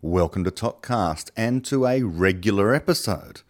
welcome to ToKCast and to a regular episode.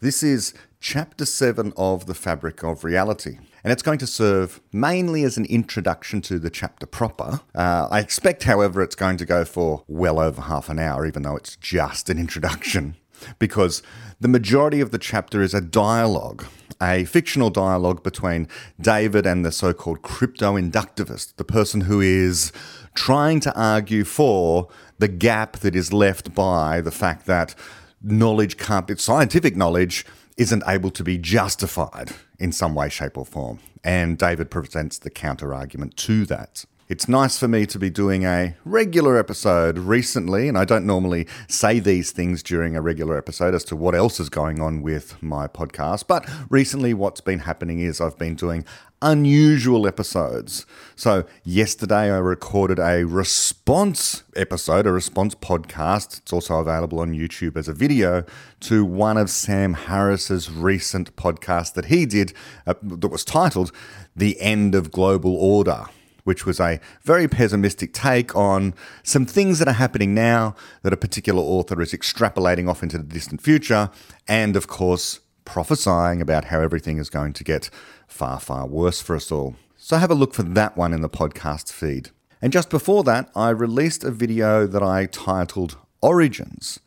This is Chapter 7 of The Fabric of Reality, and it's going to serve mainly as an introduction to the chapter proper. Uh, I expect, however, it's going to go for well over half an hour, even though it's just an introduction, because the majority of the chapter is a dialogue a fictional dialogue between David and the so called crypto inductivist, the person who is trying to argue for the gap that is left by the fact that knowledge can't, scientific knowledge isn't able to be justified in some way, shape, or form. And David presents the counter argument to that. It's nice for me to be doing a regular episode recently, and I don't normally say these things during a regular episode as to what else is going on with my podcast. But recently, what's been happening is I've been doing unusual episodes. So, yesterday I recorded a response episode, a response podcast. It's also available on YouTube as a video to one of Sam Harris's recent podcasts that he did uh, that was titled The End of Global Order which was a very pessimistic take on some things that are happening now that a particular author is extrapolating off into the distant future, and of course, prophesying about how everything is going to get far, far worse for us all. So have a look for that one in the podcast feed. And just before that, I released a video that I titled Origins.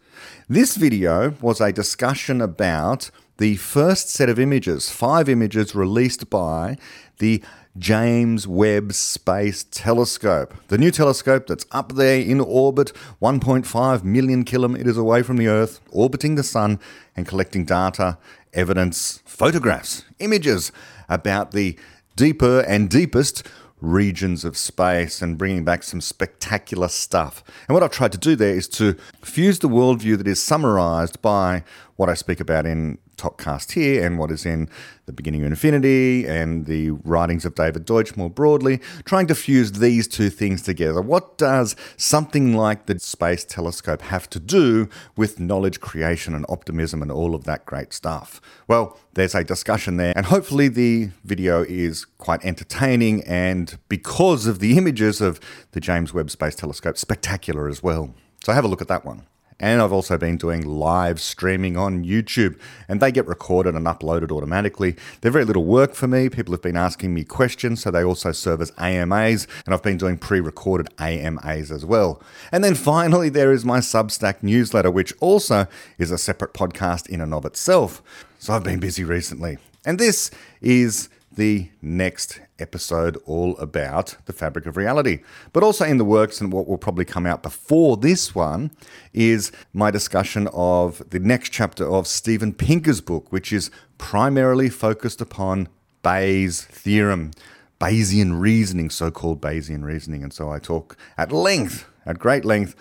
This video was a discussion about the first set of images, five images released by the James Webb Space Telescope. The new telescope that's up there in orbit, 1.5 million kilometers away from the Earth, orbiting the Sun and collecting data, evidence, photographs, images about the deeper and deepest regions of space and bringing back some spectacular stuff. And what I've tried to do there is to fuse the worldview that is summarized by what I speak about in ToKCast here and what is in The Beginning of Infinity and the writings of David Deutsch more broadly, trying to fuse these two things together. What does something like the Space Telescope have to do with knowledge creation and optimism and all of that great stuff? Well, there's a discussion there, and hopefully the video is quite entertaining and because of the images of the James Webb Space Telescope, spectacular as well. So have a look at that one. And I've also been doing live streaming on YouTube, and they get recorded and uploaded automatically. They're very little work for me. People have been asking me questions, so they also serve as AMAs, and I've been doing pre recorded AMAs as well. And then finally, there is my Substack newsletter, which also is a separate podcast in and of itself. So I've been busy recently. And this is the next episode all about the fabric of reality. But also in the works, and what will probably come out before this one, is my discussion of the next chapter of Steven Pinker's book, which is primarily focused upon Bayes' theorem, Bayesian reasoning, so called Bayesian reasoning. And so I talk at length, at great length,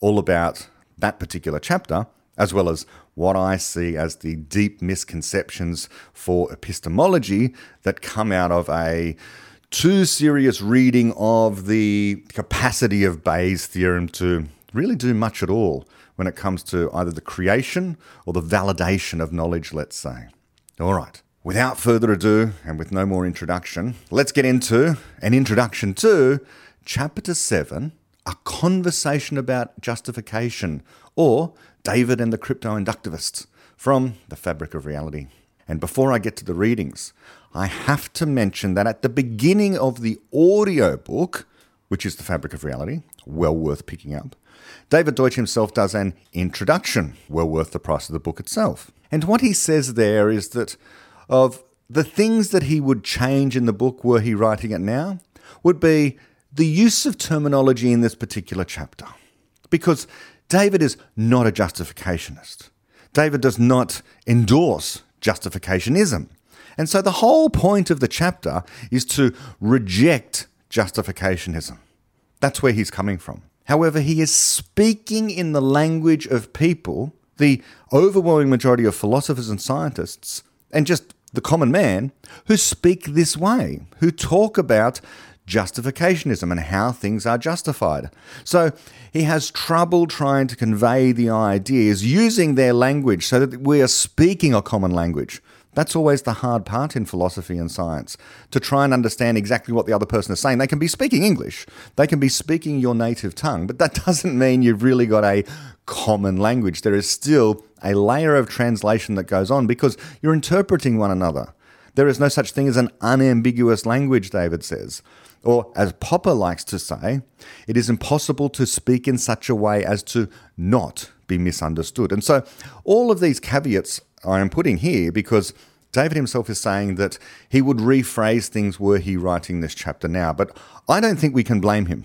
all about that particular chapter as well as what I see as the deep misconceptions for epistemology that come out of a too serious reading of the capacity of Bayes' theorem to really do much at all when it comes to either the creation or the validation of knowledge, let's say. All right. Without further ado, and with no more introduction, let's get into an introduction to Chapter 7 A Conversation about Justification, or David and the Crypto Inductivists from The Fabric of Reality. And before I get to the readings, I have to mention that at the beginning of the audio book, which is The Fabric of Reality, well worth picking up, David Deutsch himself does an introduction, well worth the price of the book itself. And what he says there is that of the things that he would change in the book were he writing it now, would be the use of terminology in this particular chapter. Because David is not a justificationist. David does not endorse justificationism. And so the whole point of the chapter is to reject justificationism. That's where he's coming from. However, he is speaking in the language of people, the overwhelming majority of philosophers and scientists, and just the common man, who speak this way, who talk about justificationism and how things are justified. So he has trouble trying to convey the ideas using their language so that we are speaking a common language. That's always the hard part in philosophy and science, to try and understand exactly what the other person is saying. They can be speaking English, they can be speaking your native tongue, but that doesn't mean you've really got a common language. There is still a layer of translation that goes on because you're interpreting one another. There is no such thing as an unambiguous language, David says. Or, as Popper likes to say, it is impossible to speak in such a way as to not be misunderstood. And so, all of these caveats I am putting here because David himself is saying that he would rephrase things were he writing this chapter now. But I don't think we can blame him.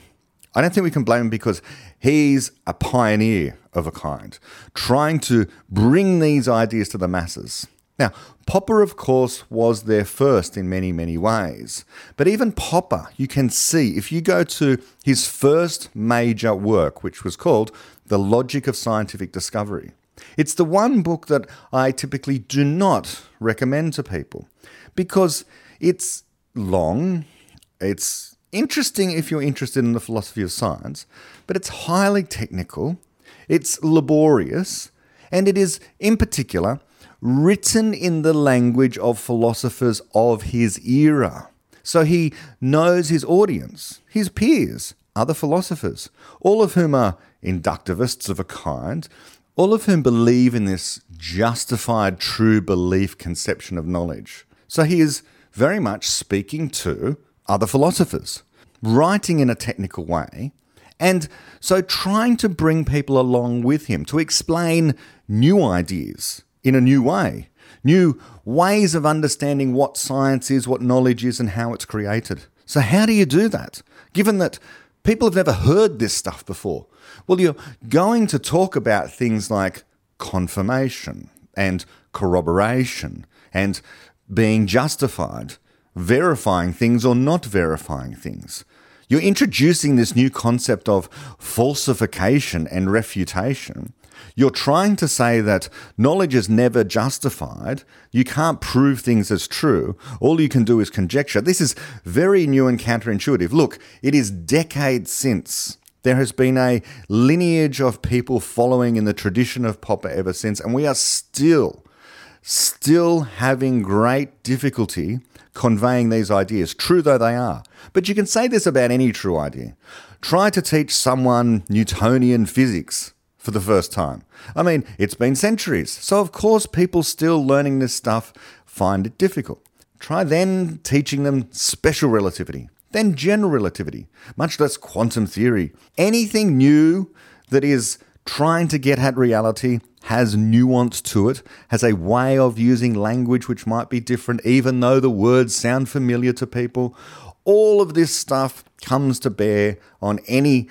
I don't think we can blame him because he's a pioneer of a kind, trying to bring these ideas to the masses. Now, Popper, of course, was there first in many, many ways. But even Popper, you can see, if you go to his first major work, which was called The Logic of Scientific Discovery, it's the one book that I typically do not recommend to people because it's long, it's interesting if you're interested in the philosophy of science, but it's highly technical, it's laborious, and it is, in particular, written in the language of philosophers of his era. So he knows his audience, his peers, other philosophers, all of whom are inductivists of a kind, all of whom believe in this justified true belief conception of knowledge. So he is very much speaking to other philosophers, writing in a technical way, and so trying to bring people along with him to explain new ideas in a new way, new ways of understanding what science is, what knowledge is, and how it's created. So, how do you do that? Given that people have never heard this stuff before. Well, you're going to talk about things like confirmation and corroboration and being justified, verifying things or not verifying things. You're introducing this new concept of falsification and refutation. You're trying to say that knowledge is never justified. You can't prove things as true. All you can do is conjecture. This is very new and counterintuitive. Look, it is decades since. There has been a lineage of people following in the tradition of Popper ever since, and we are still, still having great difficulty conveying these ideas, true though they are. But you can say this about any true idea. Try to teach someone Newtonian physics for the first time. I mean, it's been centuries, so of course people still learning this stuff find it difficult. Try then teaching them special relativity, then general relativity, much less quantum theory. Anything new that is trying to get at reality has nuance to it, has a way of using language which might be different, even though the words sound familiar to people. All of this stuff comes to bear on any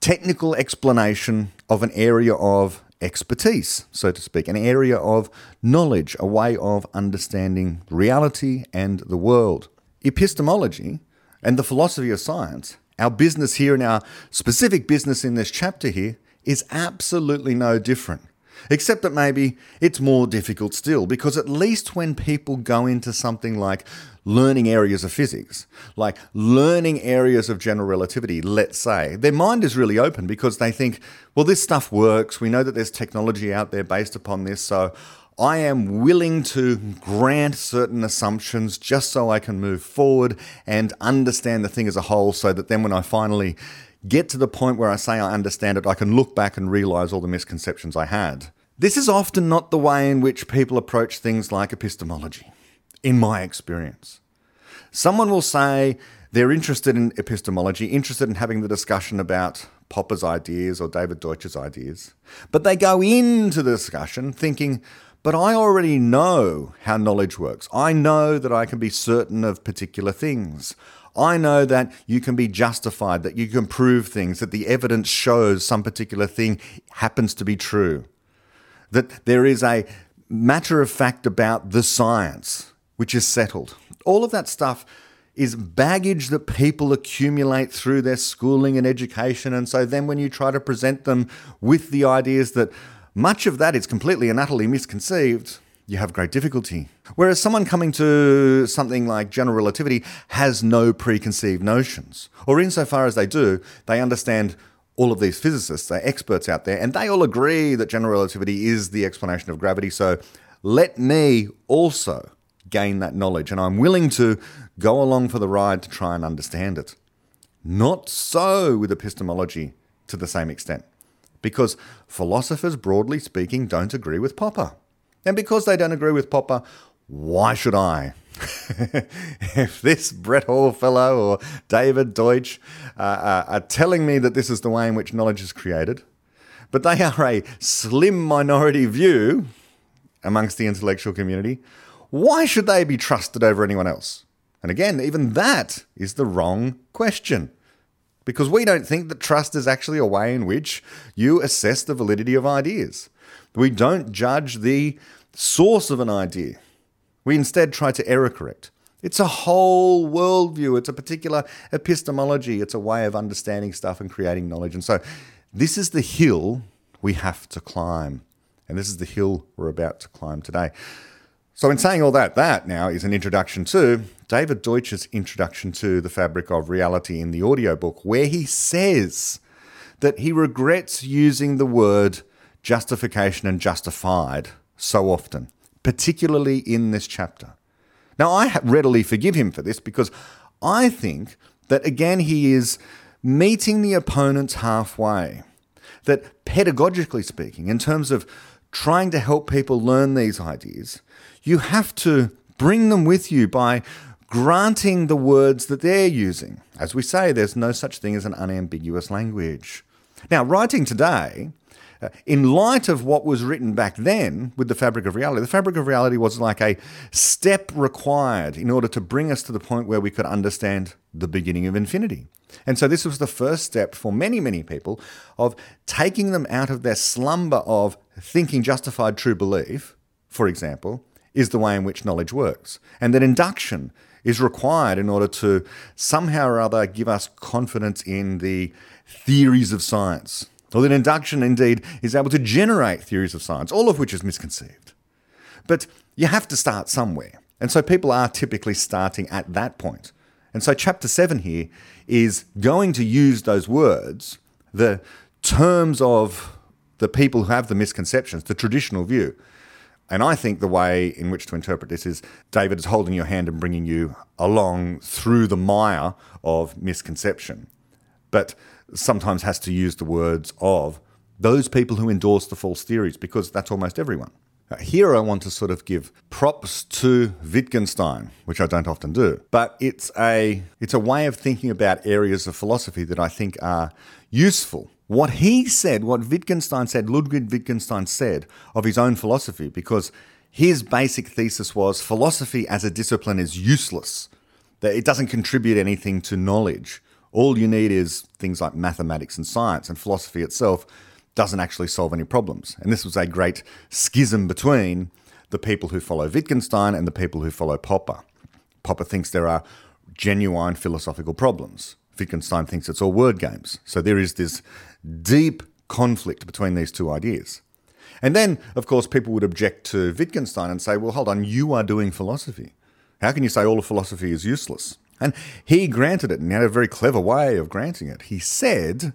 technical explanation of an area of expertise, so to speak, an area of knowledge, a way of understanding reality and the world. Epistemology and the philosophy of science, our business here and our specific business in this chapter here, is absolutely no different. Except that maybe it's more difficult still, because at least when people go into something like learning areas of physics, like learning areas of general relativity, let's say, their mind is really open because they think, well, this stuff works. We know that there's technology out there based upon this. So I am willing to grant certain assumptions just so I can move forward and understand the thing as a whole so that then when I finally get to the point where I say I understand it, I can look back and realize all the misconceptions I had. This is often not the way in which people approach things like epistemology, in my experience. Someone will say they're interested in epistemology, interested in having the discussion about Popper's ideas or David Deutsch's ideas, but they go into the discussion thinking, but I already know how knowledge works. I know that I can be certain of particular things. I know that you can be justified, that you can prove things, that the evidence shows some particular thing happens to be true, that there is a matter of fact about the science which is settled. All of that stuff is baggage that people accumulate through their schooling and education. And so then when you try to present them with the ideas that much of that is completely and utterly misconceived, you have great difficulty. Whereas someone coming to something like general relativity has no preconceived notions, or insofar as they do, they understand all of these physicists, they're experts out there, and they all agree that general relativity is the explanation of gravity. So let me also gain that knowledge, and I'm willing to go along for the ride to try and understand it. Not so with epistemology to the same extent, because philosophers, broadly speaking, don't agree with Popper. And because they don't agree with Popper, why should I? if this Brett Hall fellow or David Deutsch uh, uh, are telling me that this is the way in which knowledge is created, but they are a slim minority view amongst the intellectual community, why should they be trusted over anyone else? And again, even that is the wrong question. Because we don't think that trust is actually a way in which you assess the validity of ideas. We don't judge the source of an idea. We instead try to error correct. It's a whole worldview, it's a particular epistemology, it's a way of understanding stuff and creating knowledge. And so, this is the hill we have to climb. And this is the hill we're about to climb today. So, in saying all that, that now is an introduction to David Deutsch's introduction to the fabric of reality in the audiobook, where he says that he regrets using the word justification and justified so often, particularly in this chapter. Now, I readily forgive him for this because I think that again he is meeting the opponents halfway. That pedagogically speaking, in terms of trying to help people learn these ideas, you have to bring them with you by granting the words that they're using. As we say, there's no such thing as an unambiguous language. Now, writing today, uh, in light of what was written back then with the fabric of reality, the fabric of reality was like a step required in order to bring us to the point where we could understand the beginning of infinity. And so this was the first step for many, many people of taking them out of their slumber of thinking justified true belief, for example, is the way in which knowledge works. And that induction is required in order to somehow or other give us confidence in the theories of science. Or that induction indeed is able to generate theories of science, all of which is misconceived. But you have to start somewhere. And so people are typically starting at that point. And so, chapter 7 here is going to use those words, the terms of the people who have the misconceptions, the traditional view. And I think the way in which to interpret this is David is holding your hand and bringing you along through the mire of misconception, but sometimes has to use the words of those people who endorse the false theories, because that's almost everyone. Here, I want to sort of give props to Wittgenstein, which I don't often do, but it's a it's a way of thinking about areas of philosophy that I think are useful. What he said, what Wittgenstein said, Ludwig Wittgenstein said of his own philosophy, because his basic thesis was philosophy as a discipline is useless, that it doesn't contribute anything to knowledge. All you need is things like mathematics and science, and philosophy itself doesn't actually solve any problems. And this was a great schism between the people who follow Wittgenstein and the people who follow Popper. Popper thinks there are genuine philosophical problems. Wittgenstein thinks it's all word games. So there is this deep conflict between these two ideas. And then, of course, people would object to Wittgenstein and say, well, hold on, you are doing philosophy. How can you say all of philosophy is useless? And he granted it, and he had a very clever way of granting it. He said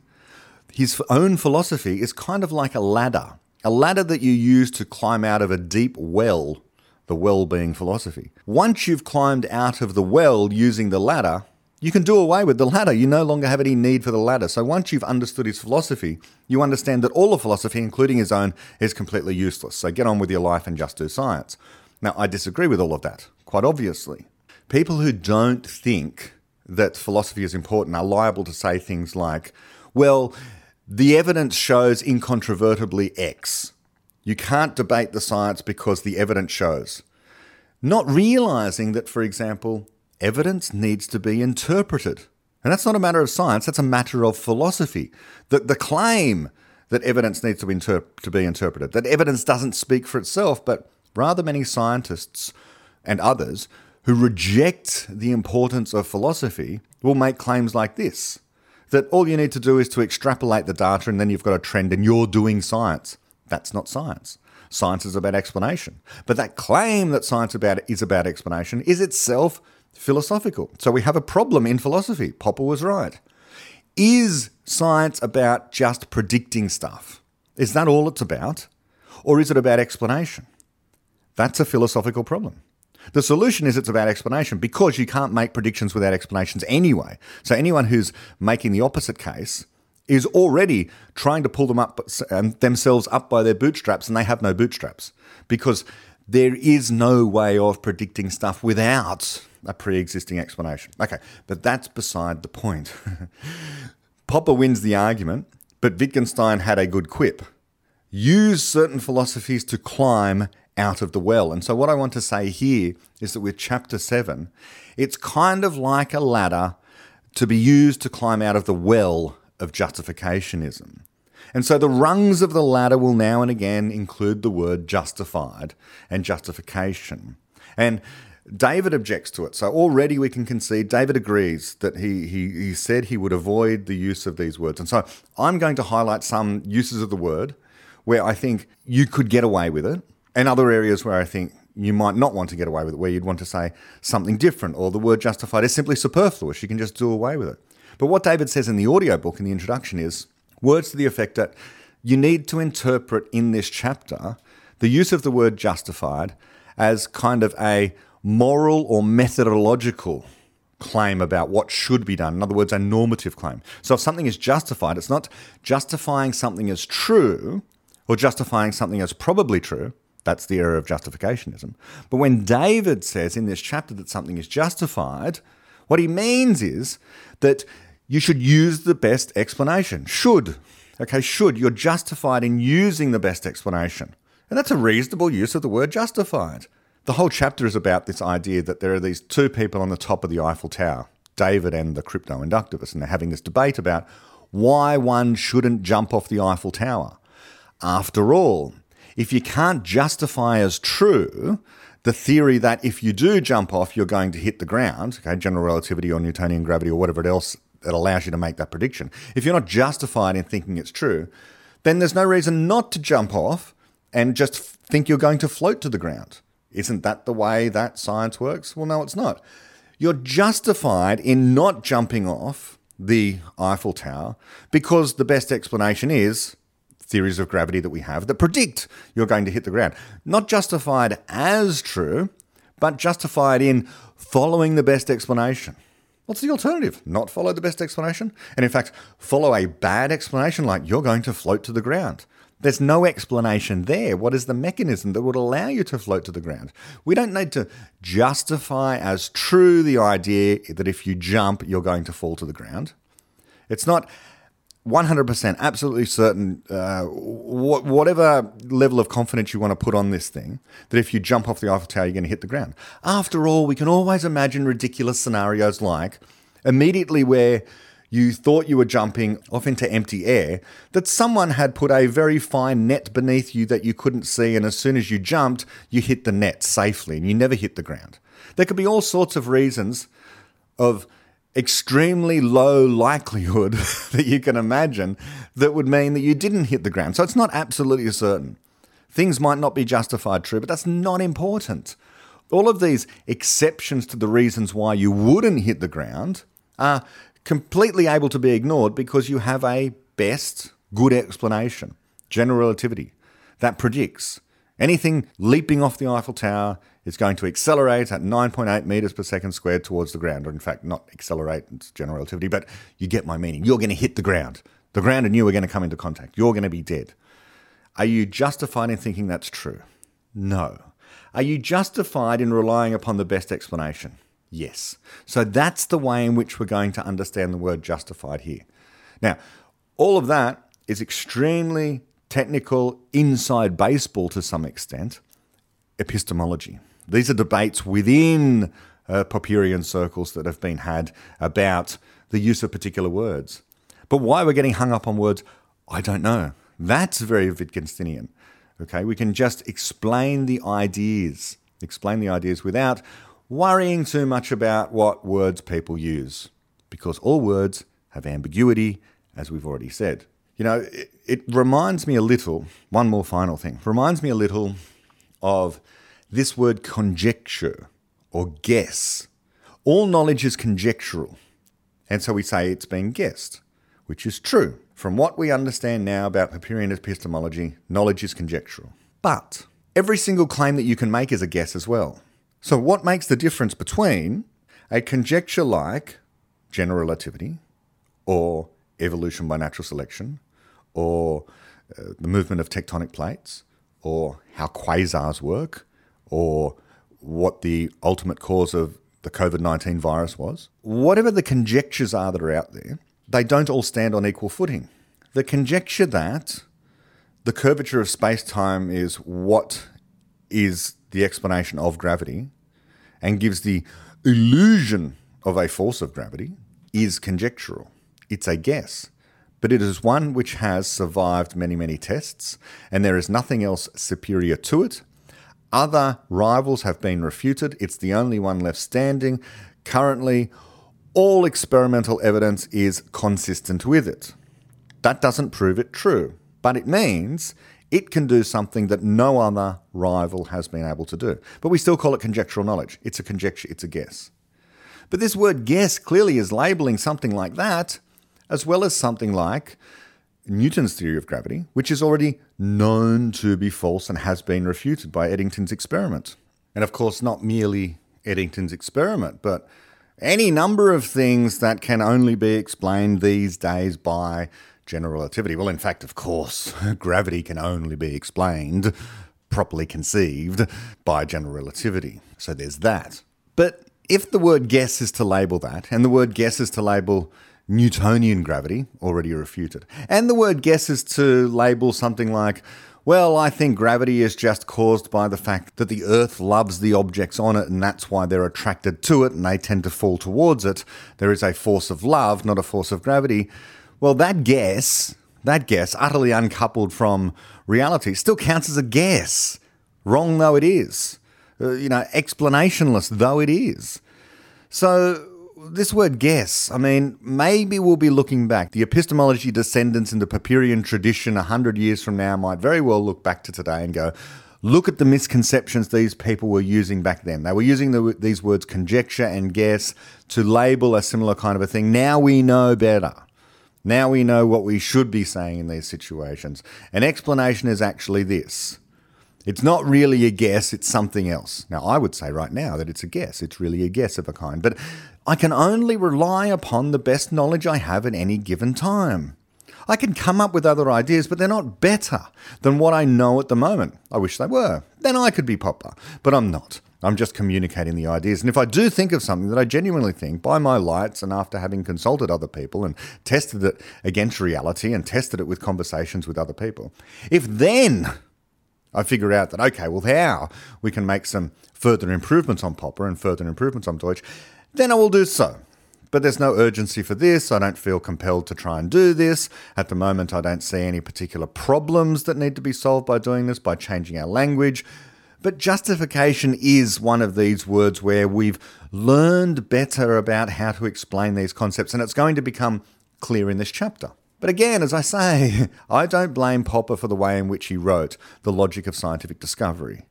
his own philosophy is kind of like a ladder, a ladder that you use to climb out of a deep well, the well being philosophy. Once you've climbed out of the well using the ladder, you can do away with the ladder. You no longer have any need for the ladder. So once you've understood his philosophy, you understand that all of philosophy, including his own, is completely useless. So get on with your life and just do science. Now, I disagree with all of that, quite obviously. People who don't think that philosophy is important are liable to say things like, well, the evidence shows incontrovertibly X. You can't debate the science because the evidence shows. Not realizing that, for example, evidence needs to be interpreted. And that's not a matter of science, that's a matter of philosophy. The, the claim that evidence needs to, interp- to be interpreted, that evidence doesn't speak for itself, but rather many scientists and others who reject the importance of philosophy will make claims like this that all you need to do is to extrapolate the data and then you've got a trend and you're doing science. That's not science. Science is about explanation. But that claim that science about is about explanation is itself philosophical. So we have a problem in philosophy. Popper was right. Is science about just predicting stuff? Is that all it's about? Or is it about explanation? That's a philosophical problem. The solution is it's about explanation because you can't make predictions without explanations anyway. So anyone who's making the opposite case is already trying to pull them up um, themselves up by their bootstraps and they have no bootstraps because there is no way of predicting stuff without a pre-existing explanation. Okay, but that's beside the point. Popper wins the argument, but Wittgenstein had a good quip. Use certain philosophies to climb out of the well. And so, what I want to say here is that with chapter 7, it's kind of like a ladder to be used to climb out of the well of justificationism. And so the rungs of the ladder will now and again include the word justified and justification. And David objects to it. So already we can concede David agrees that he, he, he said he would avoid the use of these words. And so I'm going to highlight some uses of the word where I think you could get away with it, and other areas where I think you might not want to get away with it, where you'd want to say something different, or the word justified is simply superfluous. You can just do away with it. But what David says in the audiobook in the introduction is words to the effect that you need to interpret in this chapter the use of the word justified as kind of a moral or methodological claim about what should be done. In other words, a normative claim. So if something is justified, it's not justifying something as true or justifying something as probably true. That's the error of justificationism. But when David says in this chapter that something is justified, what he means is that you should use the best explanation. Should. Okay, should. You're justified in using the best explanation. And that's a reasonable use of the word justified. The whole chapter is about this idea that there are these two people on the top of the Eiffel Tower, David and the crypto inductivist, and they're having this debate about why one shouldn't jump off the Eiffel Tower. After all, if you can't justify as true the theory that if you do jump off, you're going to hit the ground, okay, general relativity or Newtonian gravity or whatever else that allows you to make that prediction. If you're not justified in thinking it's true, then there's no reason not to jump off and just think you're going to float to the ground. Isn't that the way that science works? Well, no, it's not. You're justified in not jumping off the Eiffel Tower because the best explanation is theories of gravity that we have that predict you're going to hit the ground. Not justified as true, but justified in following the best explanation. What's the alternative? Not follow the best explanation? And in fact, follow a bad explanation like you're going to float to the ground. There's no explanation there. What is the mechanism that would allow you to float to the ground? We don't need to justify as true the idea that if you jump, you're going to fall to the ground. It's not 100% absolutely certain, uh, wh- whatever level of confidence you want to put on this thing, that if you jump off the Eiffel Tower, you're going to hit the ground. After all, we can always imagine ridiculous scenarios like immediately where you thought you were jumping off into empty air, that someone had put a very fine net beneath you that you couldn't see, and as soon as you jumped, you hit the net safely and you never hit the ground. There could be all sorts of reasons of extremely low likelihood that you can imagine that would mean that you didn't hit the ground. So it's not absolutely certain. Things might not be justified true, but that's not important. All of these exceptions to the reasons why you wouldn't hit the ground are completely able to be ignored because you have a best good explanation, general relativity, that predicts anything leaping off the Eiffel Tower is going to accelerate at 9.8 meters per second squared towards the ground. Or in fact, not accelerate, it's general relativity, but you get my meaning. You're going to hit the ground. The ground and you are going to come into contact. You're going to be dead. Are you justified in thinking that's true? No. Are you justified in relying upon the best explanation? Yes. So that's the way in which we're going to understand the word justified here. Now, all of that is extremely technical, inside baseball to some extent, epistemology. These are debates within uh, Popperian circles that have been had about the use of particular words. But why we're getting hung up on words, I don't know. That's very Wittgensteinian. Okay, we can just explain the ideas, explain the ideas without worrying too much about what words people use, because all words have ambiguity, as we've already said. You know, it, it reminds me a little, one more final thing, reminds me a little of this word conjecture or guess. All knowledge is conjectural. And so we say it's being guessed, which is true. From what we understand now about Popperian epistemology, knowledge is conjectural. But every single claim that you can make is a guess as well. So, what makes the difference between a conjecture like general relativity or evolution by natural selection or uh, the movement of tectonic plates or how quasars work or what the ultimate cause of the COVID 19 virus was? Whatever the conjectures are that are out there, they don't all stand on equal footing. The conjecture that the curvature of space time is what is the explanation of gravity and gives the illusion of a force of gravity is conjectural. It's a guess. But it is one which has survived many, many tests, and there is nothing else superior to it. Other rivals have been refuted. It's the only one left standing. Currently, all experimental evidence is consistent with it. That doesn't prove it true, but it means it can do something that no other rival has been able to do. But we still call it conjectural knowledge. It's a conjecture, it's a guess. But this word guess clearly is labeling something like that, as well as something like Newton's theory of gravity, which is already known to be false and has been refuted by Eddington's experiment. And of course, not merely Eddington's experiment, but any number of things that can only be explained these days by general relativity. Well, in fact, of course, gravity can only be explained, properly conceived, by general relativity. So there's that. But if the word guess is to label that, and the word guess is to label Newtonian gravity, already refuted, and the word guess is to label something like, well, I think gravity is just caused by the fact that the Earth loves the objects on it, and that's why they're attracted to it and they tend to fall towards it. There is a force of love, not a force of gravity. Well, that guess, that guess, utterly uncoupled from reality, still counts as a guess, wrong though it is uh, you know, explanationless though it is. So, this word guess, I mean, maybe we'll be looking back. The epistemology descendants in the Popperian tradition 100 years from now might very well look back to today and go, look at the misconceptions these people were using back then. They were using the, these words conjecture and guess to label a similar kind of a thing. Now we know better. Now we know what we should be saying in these situations. An explanation is actually this it's not really a guess, it's something else. Now, I would say right now that it's a guess. It's really a guess of a kind. But I can only rely upon the best knowledge I have at any given time. I can come up with other ideas, but they're not better than what I know at the moment. I wish they were. Then I could be Popper, but I'm not. I'm just communicating the ideas. And if I do think of something that I genuinely think by my lights and after having consulted other people and tested it against reality and tested it with conversations with other people, if then I figure out that, okay, well, how we can make some further improvements on Popper and further improvements on Deutsch, then I will do so. But there's no urgency for this. I don't feel compelled to try and do this. At the moment, I don't see any particular problems that need to be solved by doing this, by changing our language. But justification is one of these words where we've learned better about how to explain these concepts, and it's going to become clear in this chapter. But again, as I say, I don't blame Popper for the way in which he wrote The Logic of Scientific Discovery.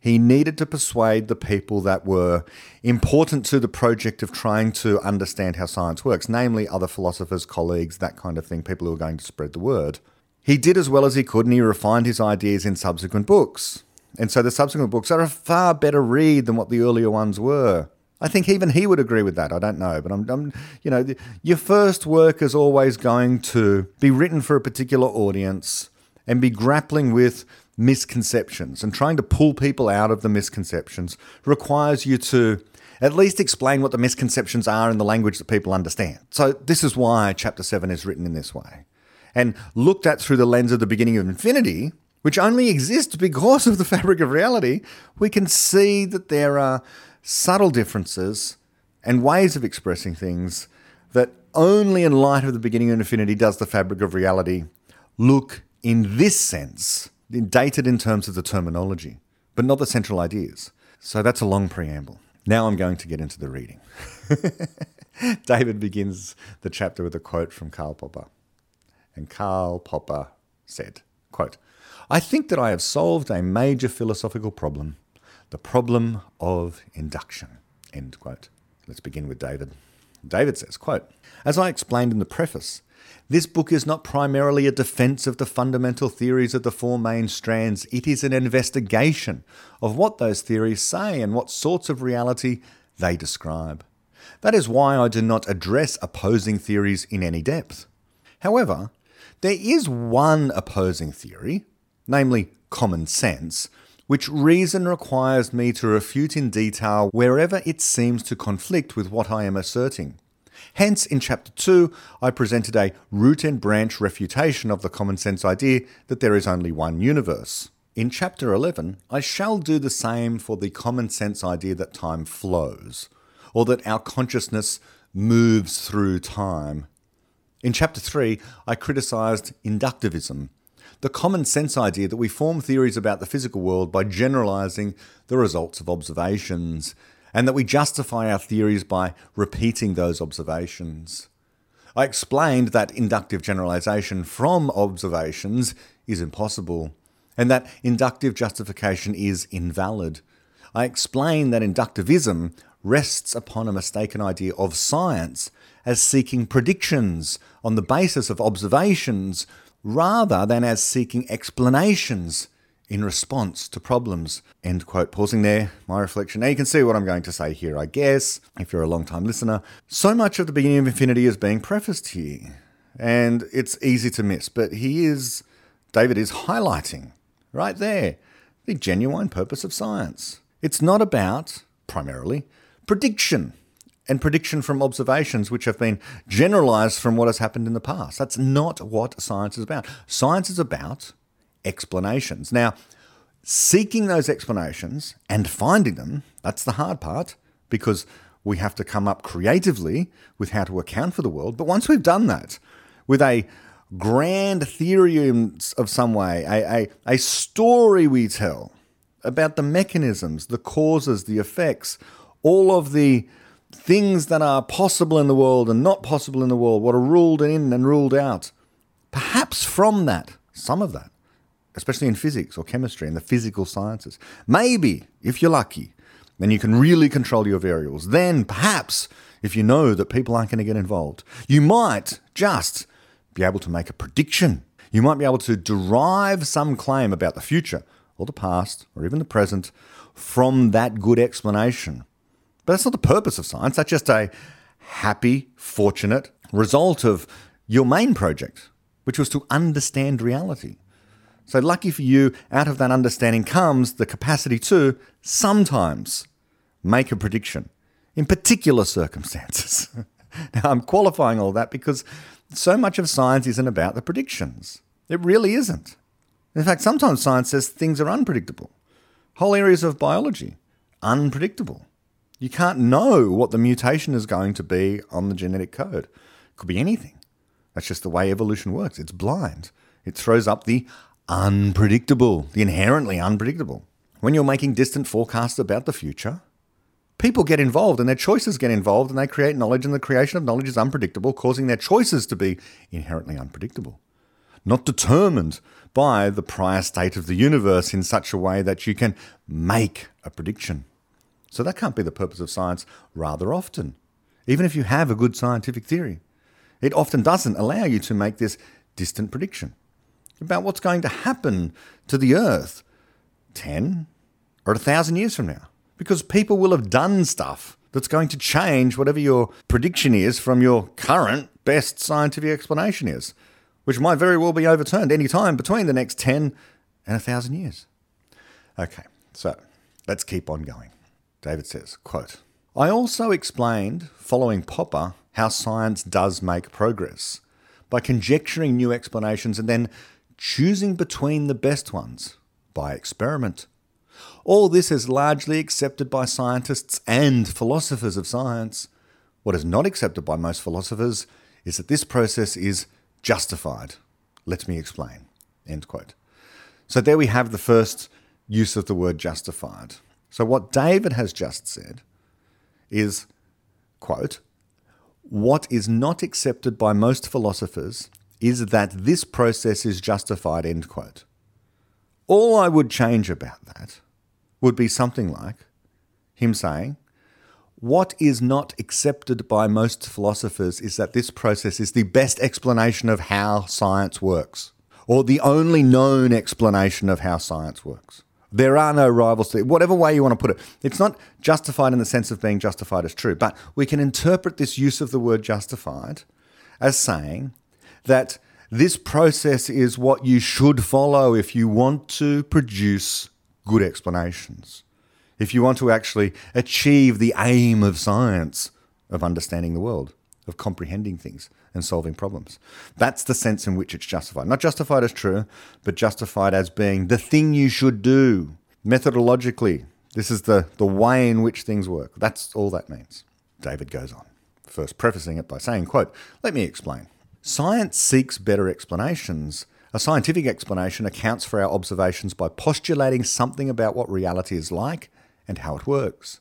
He needed to persuade the people that were important to the project of trying to understand how science works, namely other philosophers, colleagues, that kind of thing, people who are going to spread the word. He did as well as he could and he refined his ideas in subsequent books. And so the subsequent books are a far better read than what the earlier ones were. I think even he would agree with that. I don't know, but I'm, I'm, you know, your first work is always going to be written for a particular audience and be grappling with misconceptions and trying to pull people out of the misconceptions requires you to at least explain what the misconceptions are in the language that people understand. So this is why chapter 7 is written in this way. And looked at through the lens of the beginning of infinity, which only exists because of the fabric of reality, we can see that there are subtle differences and ways of expressing things that only in light of the beginning of infinity does the fabric of reality look in this sense, dated in terms of the terminology, but not the central ideas. So that's a long preamble. Now I'm going to get into the reading. David begins the chapter with a quote from Karl Popper. And Karl Popper said, quote, I think that I have solved a major philosophical problem the problem of induction. End quote. Let's begin with David. David says, quote, As I explained in the preface, This book is not primarily a defense of the fundamental theories of the four main strands, it is an investigation of what those theories say and what sorts of reality they describe. That is why I do not address opposing theories in any depth. However, there is one opposing theory, namely common sense, which reason requires me to refute in detail wherever it seems to conflict with what I am asserting. Hence, in chapter 2, I presented a root and branch refutation of the common sense idea that there is only one universe. In chapter 11, I shall do the same for the common sense idea that time flows, or that our consciousness moves through time. In chapter 3, I criticised inductivism, the common sense idea that we form theories about the physical world by generalising the results of observations, and that we justify our theories by repeating those observations. I explained that inductive generalisation from observations is impossible, and that inductive justification is invalid. I explained that inductivism rests upon a mistaken idea of science as seeking predictions on the basis of observations rather than as seeking explanations in response to problems. End quote. Pausing there, my reflection. Now you can see what I'm going to say here, I guess, if you're a long time listener. So much of the beginning of infinity is being prefaced here, and it's easy to miss, but he is, David is highlighting right there the genuine purpose of science. It's not about, primarily, prediction and prediction from observations which have been generalized from what has happened in the past. That's not what science is about. Science is about explanations. Now, seeking those explanations and finding them, that's the hard part because we have to come up creatively with how to account for the world. But once we've done that with a grand theory of some way, a, a, a story we tell about the mechanisms, the causes, the effects, all of the things that are possible in the world and not possible in the world, what are ruled in and ruled out. Perhaps from that, some of that, especially in physics or chemistry and the physical sciences. Maybe, if you're lucky, then you can really control your variables. Then, perhaps, if you know that people aren't going to get involved, you might just be able to make a prediction. You might be able to derive some claim about the future or the past or even the present from that good explanation. But that's not the purpose of science. That's just a happy, fortunate result of your main project, which was to understand reality. So, lucky for you, out of that understanding comes the capacity to sometimes make a prediction in particular circumstances. now, I'm qualifying all that because so much of science isn't about the predictions. It really isn't. In fact, sometimes science says things are unpredictable. Whole areas of biology, unpredictable. You can't know what the mutation is going to be on the genetic code. It could be anything. That's just the way evolution works. It's blind. It throws up the unpredictable, the inherently unpredictable. When you're making distant forecasts about the future, people get involved and their choices get involved and they create knowledge, and the creation of knowledge is unpredictable, causing their choices to be inherently unpredictable. Not determined by the prior state of the universe in such a way that you can make a prediction. So that can't be the purpose of science rather often, even if you have a good scientific theory. It often doesn't allow you to make this distant prediction about what's going to happen to the earth 10 or 1,000 years from now. Because people will have done stuff that's going to change whatever your prediction is from your current best scientific explanation is, which might very well be overturned any time between the next 10 and 1,000 years. Okay, so let's keep on going. David says, quote, I also explained, following Popper, how science does make progress by conjecturing new explanations and then choosing between the best ones by experiment. All this is largely accepted by scientists and philosophers of science. What is not accepted by most philosophers is that this process is justified. Let me explain. End quote. So there we have the first use of the word justified. So what David has just said is, quote, what is not accepted by most philosophers is that this process is justified, end quote. All I would change about that would be something like him saying, what is not accepted by most philosophers is that this process is the best explanation of how science works, or the only known explanation of how science works. There are no rivals to it, whatever way you want to put it. It's not justified in the sense of being justified as true, but we can interpret this use of the word justified as saying that this process is what you should follow if you want to produce good explanations. If you want to actually achieve the aim of science of understanding the world, of comprehending things and solving problems. That's the sense in which it's justified. Not justified as true, but justified as being the thing you should do methodologically. This is the, the way in which things work. That's all that means. David goes on, first prefacing it by saying, quote, let me explain. Science seeks better explanations. A scientific explanation accounts for our observations by postulating something about what reality is like and how it works.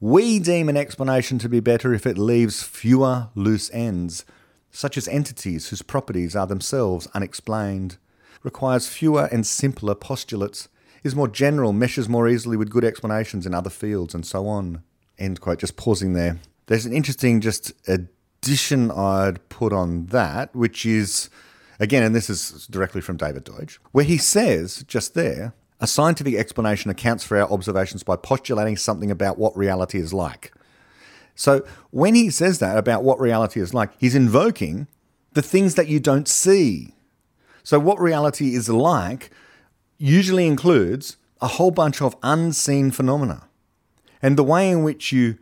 We deem an explanation to be better if it leaves fewer loose ends, such as entities whose properties are themselves unexplained, requires fewer and simpler postulates, is more general, meshes more easily with good explanations in other fields, and so on. End quote. Just pausing there. There's an interesting just addition I'd put on that, which is, again, and this is directly from David Deutsch, where he says just there, a scientific explanation accounts for our observations by postulating something about what reality is like. So when he says that about what reality is like, he's invoking the things that you don't see. So what reality is like usually includes a whole bunch of unseen phenomena. And the way in which you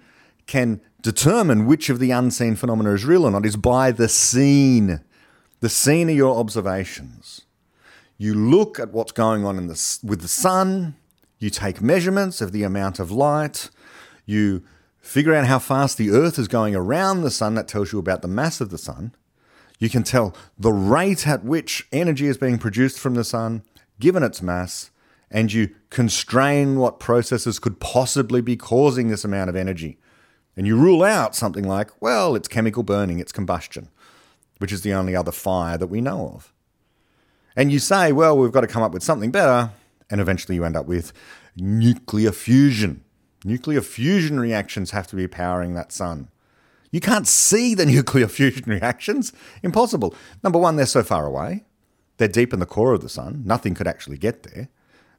can determine which of the unseen phenomena is real or not is by the scene, the scene of your observations. You look at what's going on in the, with the sun, you take measurements of the amount of light, you figure out how fast the Earth is going around the sun, that tells you about the mass of the sun. You can tell the rate at which energy is being produced from the sun, given its mass, and you constrain what processes could possibly be causing this amount of energy. And you rule out something like, well, it's chemical burning, it's combustion, which is the only other fire that we know of. And you say, well, we've got to come up with something better. And eventually you end up with nuclear fusion. Nuclear fusion reactions have to be powering that sun. You can't see the nuclear fusion reactions. Impossible. Number one, they're so far away. They're deep in the core of the sun. Nothing could actually get there.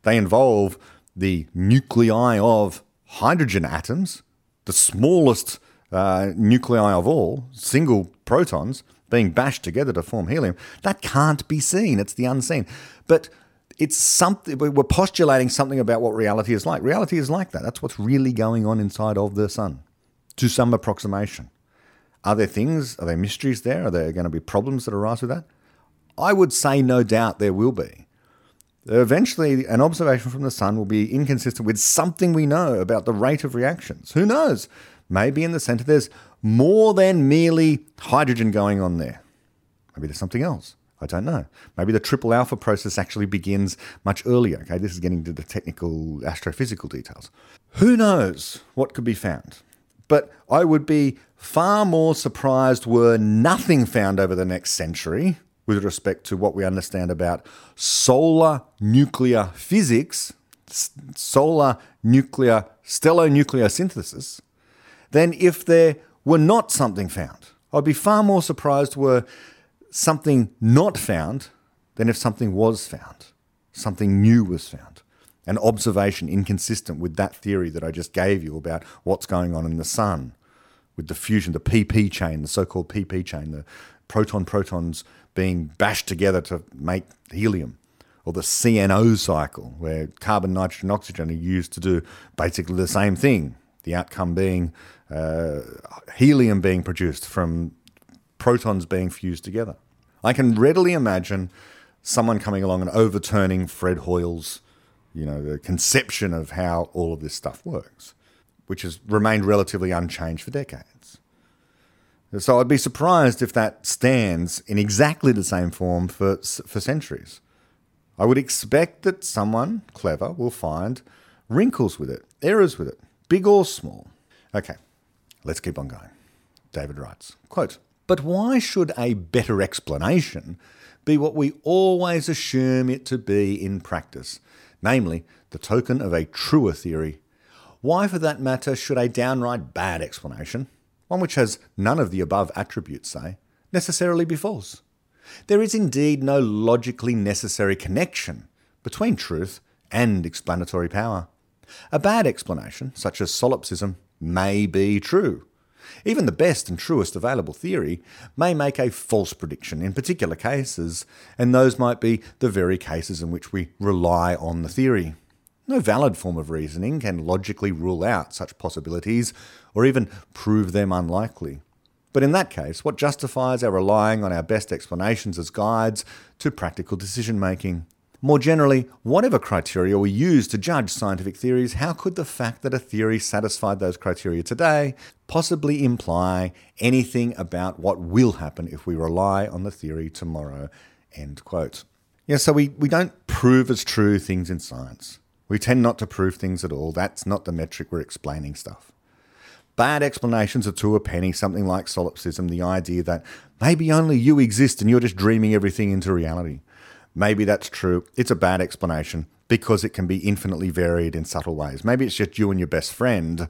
They involve the nuclei of hydrogen atoms, the smallest uh, nuclei of all, single protons being bashed together to form helium. That can't be seen. It's the unseen. But it's something we're postulating something about what reality is like. Reality is like that. That's what's really going on inside of the sun to some approximation. Are there things, are there mysteries there? Are there going to be problems that arise with that? I would say no doubt there will be. Eventually, an observation from the sun will be inconsistent with something we know about the rate of reactions. Who knows? Maybe in the center there's more than merely hydrogen going on there. Maybe there's something else. I don't know. Maybe the triple alpha process actually begins much earlier. Okay, this is getting to the technical astrophysical details. Who knows what could be found? But I would be far more surprised were nothing found over the next century with respect to what we understand about solar nuclear physics, solar nuclear stellar nucleosynthesis, than if there were not something found. I'd be far more surprised were something not found than if something was found, something new was found, an observation inconsistent with that theory that I just gave you about what's going on in the sun with the fusion, the PP chain, the so called PP chain, the proton protons being bashed together to make helium, or the CNO cycle, where carbon, nitrogen, oxygen are used to do basically the same thing, the outcome being uh, helium being produced from protons being fused together. I can readily imagine someone coming along and overturning Fred Hoyle's, you know, the conception of how all of this stuff works, which has remained relatively unchanged for decades. So I'd be surprised if that stands in exactly the same form for, for centuries. I would expect that someone clever will find wrinkles with it, errors with it, big or small. Okay, Let's keep on going. David writes, quote, But why should a better explanation be what we always assume it to be in practice, namely, the token of a truer theory? why, for that matter, should a downright bad explanation, one which has none of the above attributes, say, necessarily be false? There is indeed no logically necessary connection between truth and explanatory power. A bad explanation, such as solipsism, may be true. Even the best and truest available theory may make a false prediction in particular cases, and those might be the very cases in which we rely on the theory. No valid form of reasoning can logically rule out such possibilities or even prove them unlikely. But in that case, what justifies our relying on our best explanations as guides to practical decision making? More generally, whatever criteria we use to judge scientific theories, how could the fact that a theory satisfied those criteria today possibly imply anything about what will happen if we rely on the theory tomorrow? End quote. Yeah, so we, we don't prove as true things in science. We tend not to prove things at all. That's not the metric we're explaining stuff. Bad explanations are to a penny, something like solipsism, the idea that maybe only you exist and you're just dreaming everything into reality. Maybe that's true. It's a bad explanation because it can be infinitely varied in subtle ways. Maybe it's just you and your best friend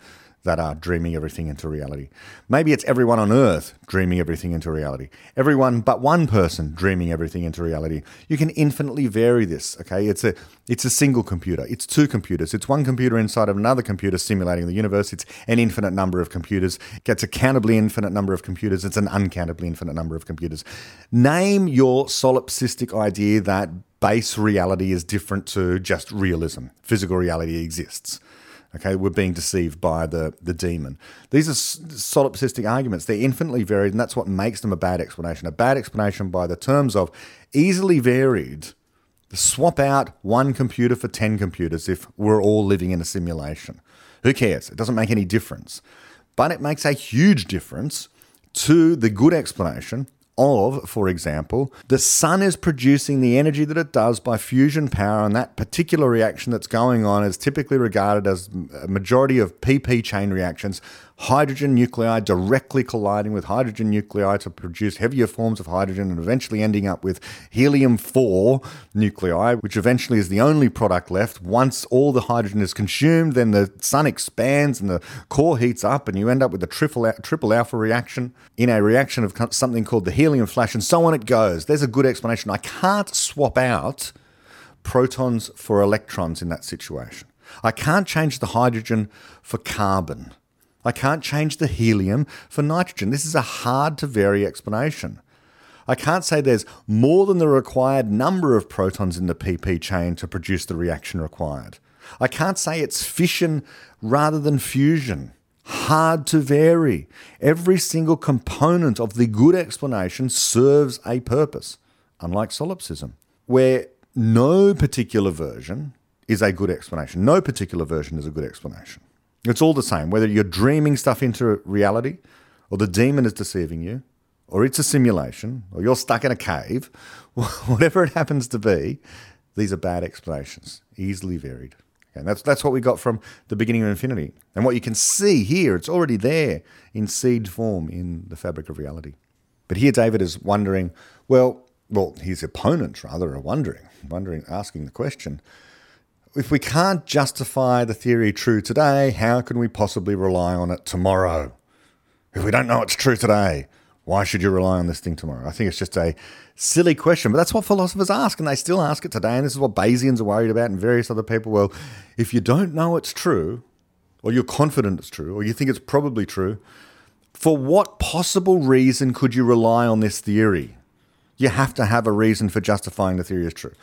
that are dreaming everything into reality. Maybe it's everyone on earth dreaming everything into reality. Everyone but one person dreaming everything into reality. You can infinitely vary this, okay? It's a it's a single computer. It's two computers. It's one computer inside of another computer simulating the universe. It's an infinite number of computers. It gets a countably infinite number of computers. It's an uncountably infinite number of computers. Name your solipsistic idea that base reality is different to just realism. Physical reality exists. Okay, we're being deceived by the, the demon. These are solipsistic arguments. They're infinitely varied, and that's what makes them a bad explanation. A bad explanation by the terms of easily varied. Swap out one computer for 10 computers if we're all living in a simulation. Who cares? It doesn't make any difference. But it makes a huge difference to the good explanation of, for example, the sun is producing the energy that it does by fusion power, and that particular reaction that's going on is typically regarded as a majority of PP chain reactions hydrogen nuclei directly colliding with hydrogen nuclei to produce heavier forms of hydrogen and eventually ending up with helium 4 nuclei, which eventually is the only product left. Once all the hydrogen is consumed, then the sun expands and the core heats up, and you end up with a triple, triple alpha reaction in a reaction of something called the helium flash, and so on it goes. There's a good explanation. I can't swap out protons for electrons in that situation. I can't change the hydrogen for carbon. I can't change the helium for nitrogen. This is a hard to vary explanation. I can't say there's more than the required number of protons in the PP chain to produce the reaction required. I can't say it's fission rather than fusion. Hard to vary. Every single component of the good explanation serves a purpose, unlike solipsism, where no particular version is a good explanation. No particular version is a good explanation. It's all the same, whether you're dreaming stuff into reality, or the demon is deceiving you, or it's a simulation, or you're stuck in a cave, whatever it happens to be, these are bad explanations, easily varied. And that's, that's what we got from the beginning of infinity. And what you can see here, it's already there in seed form in the fabric of reality. But here David is wondering, well, well, his opponents rather are wondering, wondering, asking the question, if we can't justify the theory true today, how can we possibly rely on it tomorrow? If we don't know it's true today, why should you rely on this thing tomorrow? I think it's just a silly question, but that's what philosophers ask, and they still ask it today. And this is what Bayesians are worried about, and various other people. Well, if you don't know it's true, or you're confident it's true, or you think it's probably true, for what possible reason could you rely on this theory? You have to have a reason for justifying the theory as true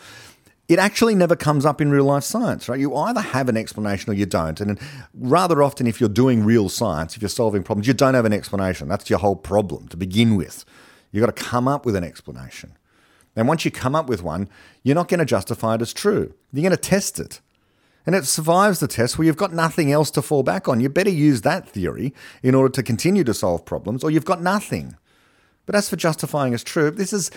it actually never comes up in real life science, right? You either have an explanation or you don't. And rather often, if you're doing real science, if you're solving problems, you don't have an explanation. That's your whole problem to begin with. You've got to come up with an explanation. And once you come up with one, you're not going to justify it as true. You're going to test it. And it survives the test where you've got nothing else to fall back on. You better use that theory in order to continue to solve problems, or you've got nothing. But as for justifying as true, this is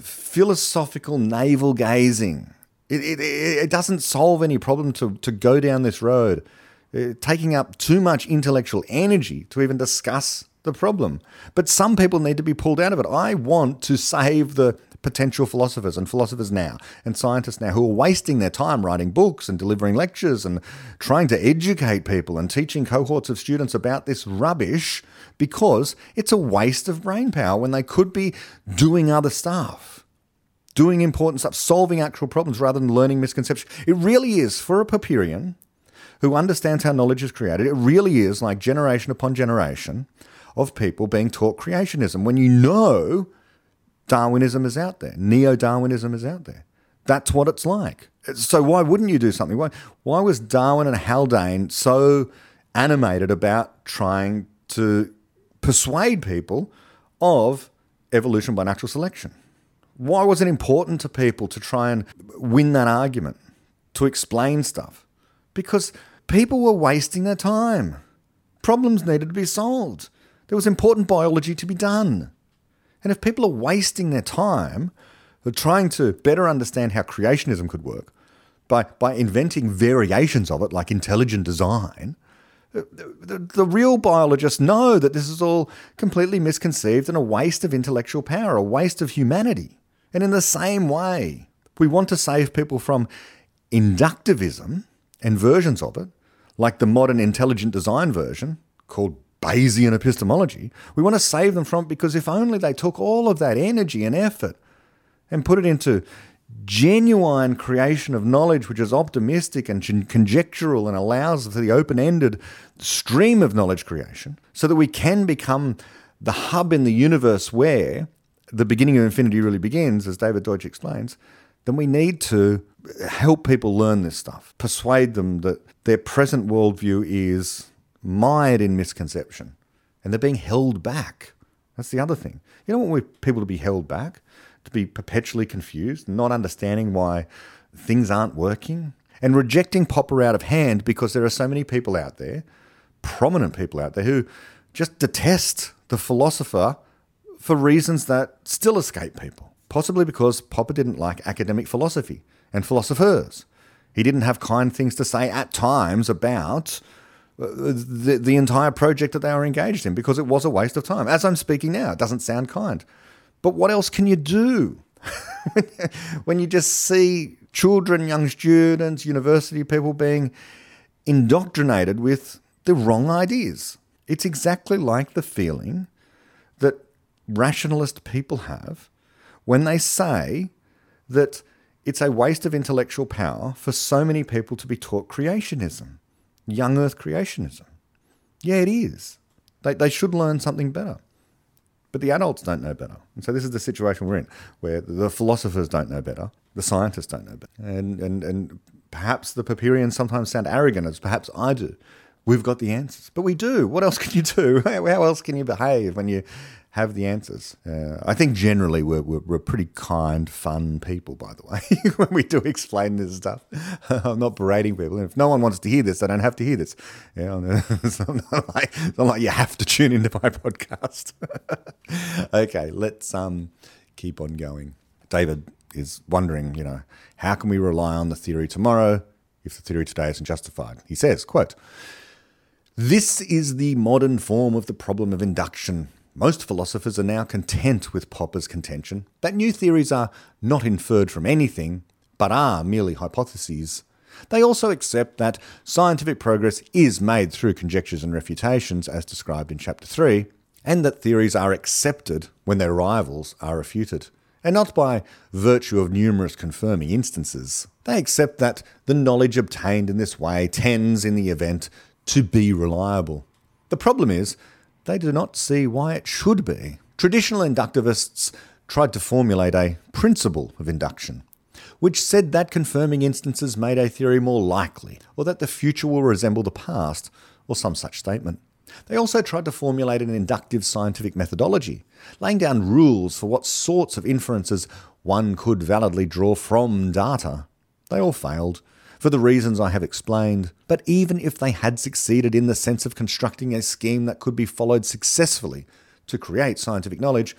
philosophical navel gazing. It, it, it doesn't solve any problem to, to go down this road, uh, taking up too much intellectual energy to even discuss the problem. But some people need to be pulled out of it. I want to save the potential philosophers and philosophers now and scientists now who are wasting their time writing books and delivering lectures and trying to educate people and teaching cohorts of students about this rubbish because it's a waste of brain power when they could be doing other stuff. Doing important stuff, solving actual problems rather than learning misconceptions. It really is for a Popperian who understands how knowledge is created. It really is like generation upon generation of people being taught creationism when you know Darwinism is out there, neo Darwinism is out there. That's what it's like. So why wouldn't you do something? Why, why was Darwin and Haldane so animated about trying to persuade people of evolution by natural selection? Why was it important to people to try and win that argument, to explain stuff? Because people were wasting their time. Problems needed to be solved. There was important biology to be done. And if people are wasting their time trying to better understand how creationism could work by, by inventing variations of it, like intelligent design, the, the, the, real biologists know that this is all completely misconceived and a waste of intellectual power, a waste of humanity. And in the same way, we want to save people from inductivism and versions of it, like the modern intelligent design version called Bayesian epistemology. We want to save them from it because if only they took all of that energy and effort and put it into genuine creation of knowledge which is optimistic and conjectural and allows for the open ended stream of knowledge creation so that we can become the hub in the universe where the beginning of infinity really begins, as David Deutsch explains, then we need to help people learn this stuff, persuade them that their present worldview is mired in misconception and they're being held back. That's the other thing. You don't want people to be held back, to be perpetually confused, not understanding why things aren't working, and rejecting Popper out of hand because there are so many people out there, prominent people out there, who just detest the philosopher for reasons that still escape people. Possibly because Popper didn't like academic philosophy and philosophers. He didn't have kind things to say at times about uh, the, the entire project that they were engaged in because it was a waste of time. As I'm speaking now, it doesn't sound kind. But what else can you do when you just see children, young students, university people being indoctrinated with the wrong ideas? It's exactly like the feeling rationalist people have when they say that it's a waste of intellectual power for so many people to be taught creationism young earth creationism. Yeah, it is. They, they should learn something better. But the adults don't know better. And so this is the situation we're in, where the philosophers don't know better, the scientists don't know better. And, and, and perhaps the Popperians sometimes sound arrogant, as perhaps I do. We've got the answers. But we do. What else can you do? How else can you behave when you have the answers. Uh, I think generally we're, we're, we're, pretty kind, fun people, by the way, when we do explain this stuff. I'm not berating people. And If no one wants to hear this, they don't have to hear this. Know, it's, not like, it's not like you have to tune into my podcast. okay, let's um, keep on going. David is wondering, you know, how can we rely on the theory tomorrow if the theory today isn't justified? He says, quote, this is the modern form of the problem of induction most philosophers are now content with Popper's contention that new theories are not inferred from anything, but are merely hypotheses. They also accept that scientific progress is made through conjectures and refutations, as described in Chapter 3, and that theories are accepted when their rivals are refuted, and not by virtue of numerous confirming instances. They accept that the knowledge obtained in this way tends, in the event, to be reliable. The problem is they do not see why it should be. Traditional inductivists tried to formulate a principle of induction, which said that confirming instances made a theory more likely, or that the future will resemble the past, or some such statement. They also tried to formulate an inductive scientific methodology, laying down rules for what sorts of inferences one could validly draw from data. They all failed for the reasons I have explained. But even if they had succeeded in the sense of constructing a scheme that could be followed successfully to create scientific knowledge,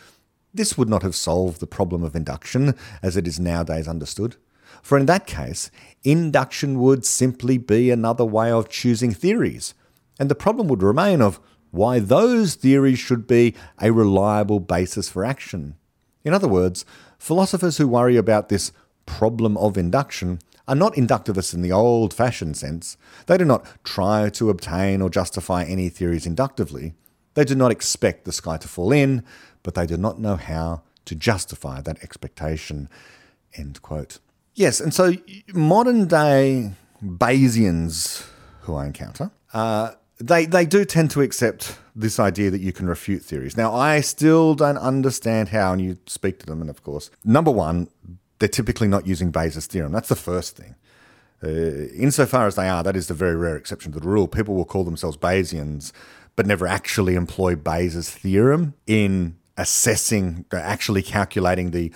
this would not have solved the problem of induction as it is nowadays understood. For in that case, induction would simply be another way of choosing theories, and the problem would remain of why those theories should be a reliable basis for action. In other words, Philosophers who worry about this problem of induction are not inductivists in the old fashioned sense. They do not try to obtain or justify any theories inductively. They do not expect the sky to fall in, but they do not know how to justify that expectation. End quote. Yes, and so modern day Bayesians who I encounter, uh, they, they do tend to accept this idea that you can refute theories. Now, I still don't understand how, and you speak to them, and of course, number one, they're typically not using Bayes' theorem. That's the first thing. Uh, insofar as they are, that is the very rare exception to the rule. People will call themselves Bayesians, but never actually employ Bayes' theorem in assessing, uh, actually calculating the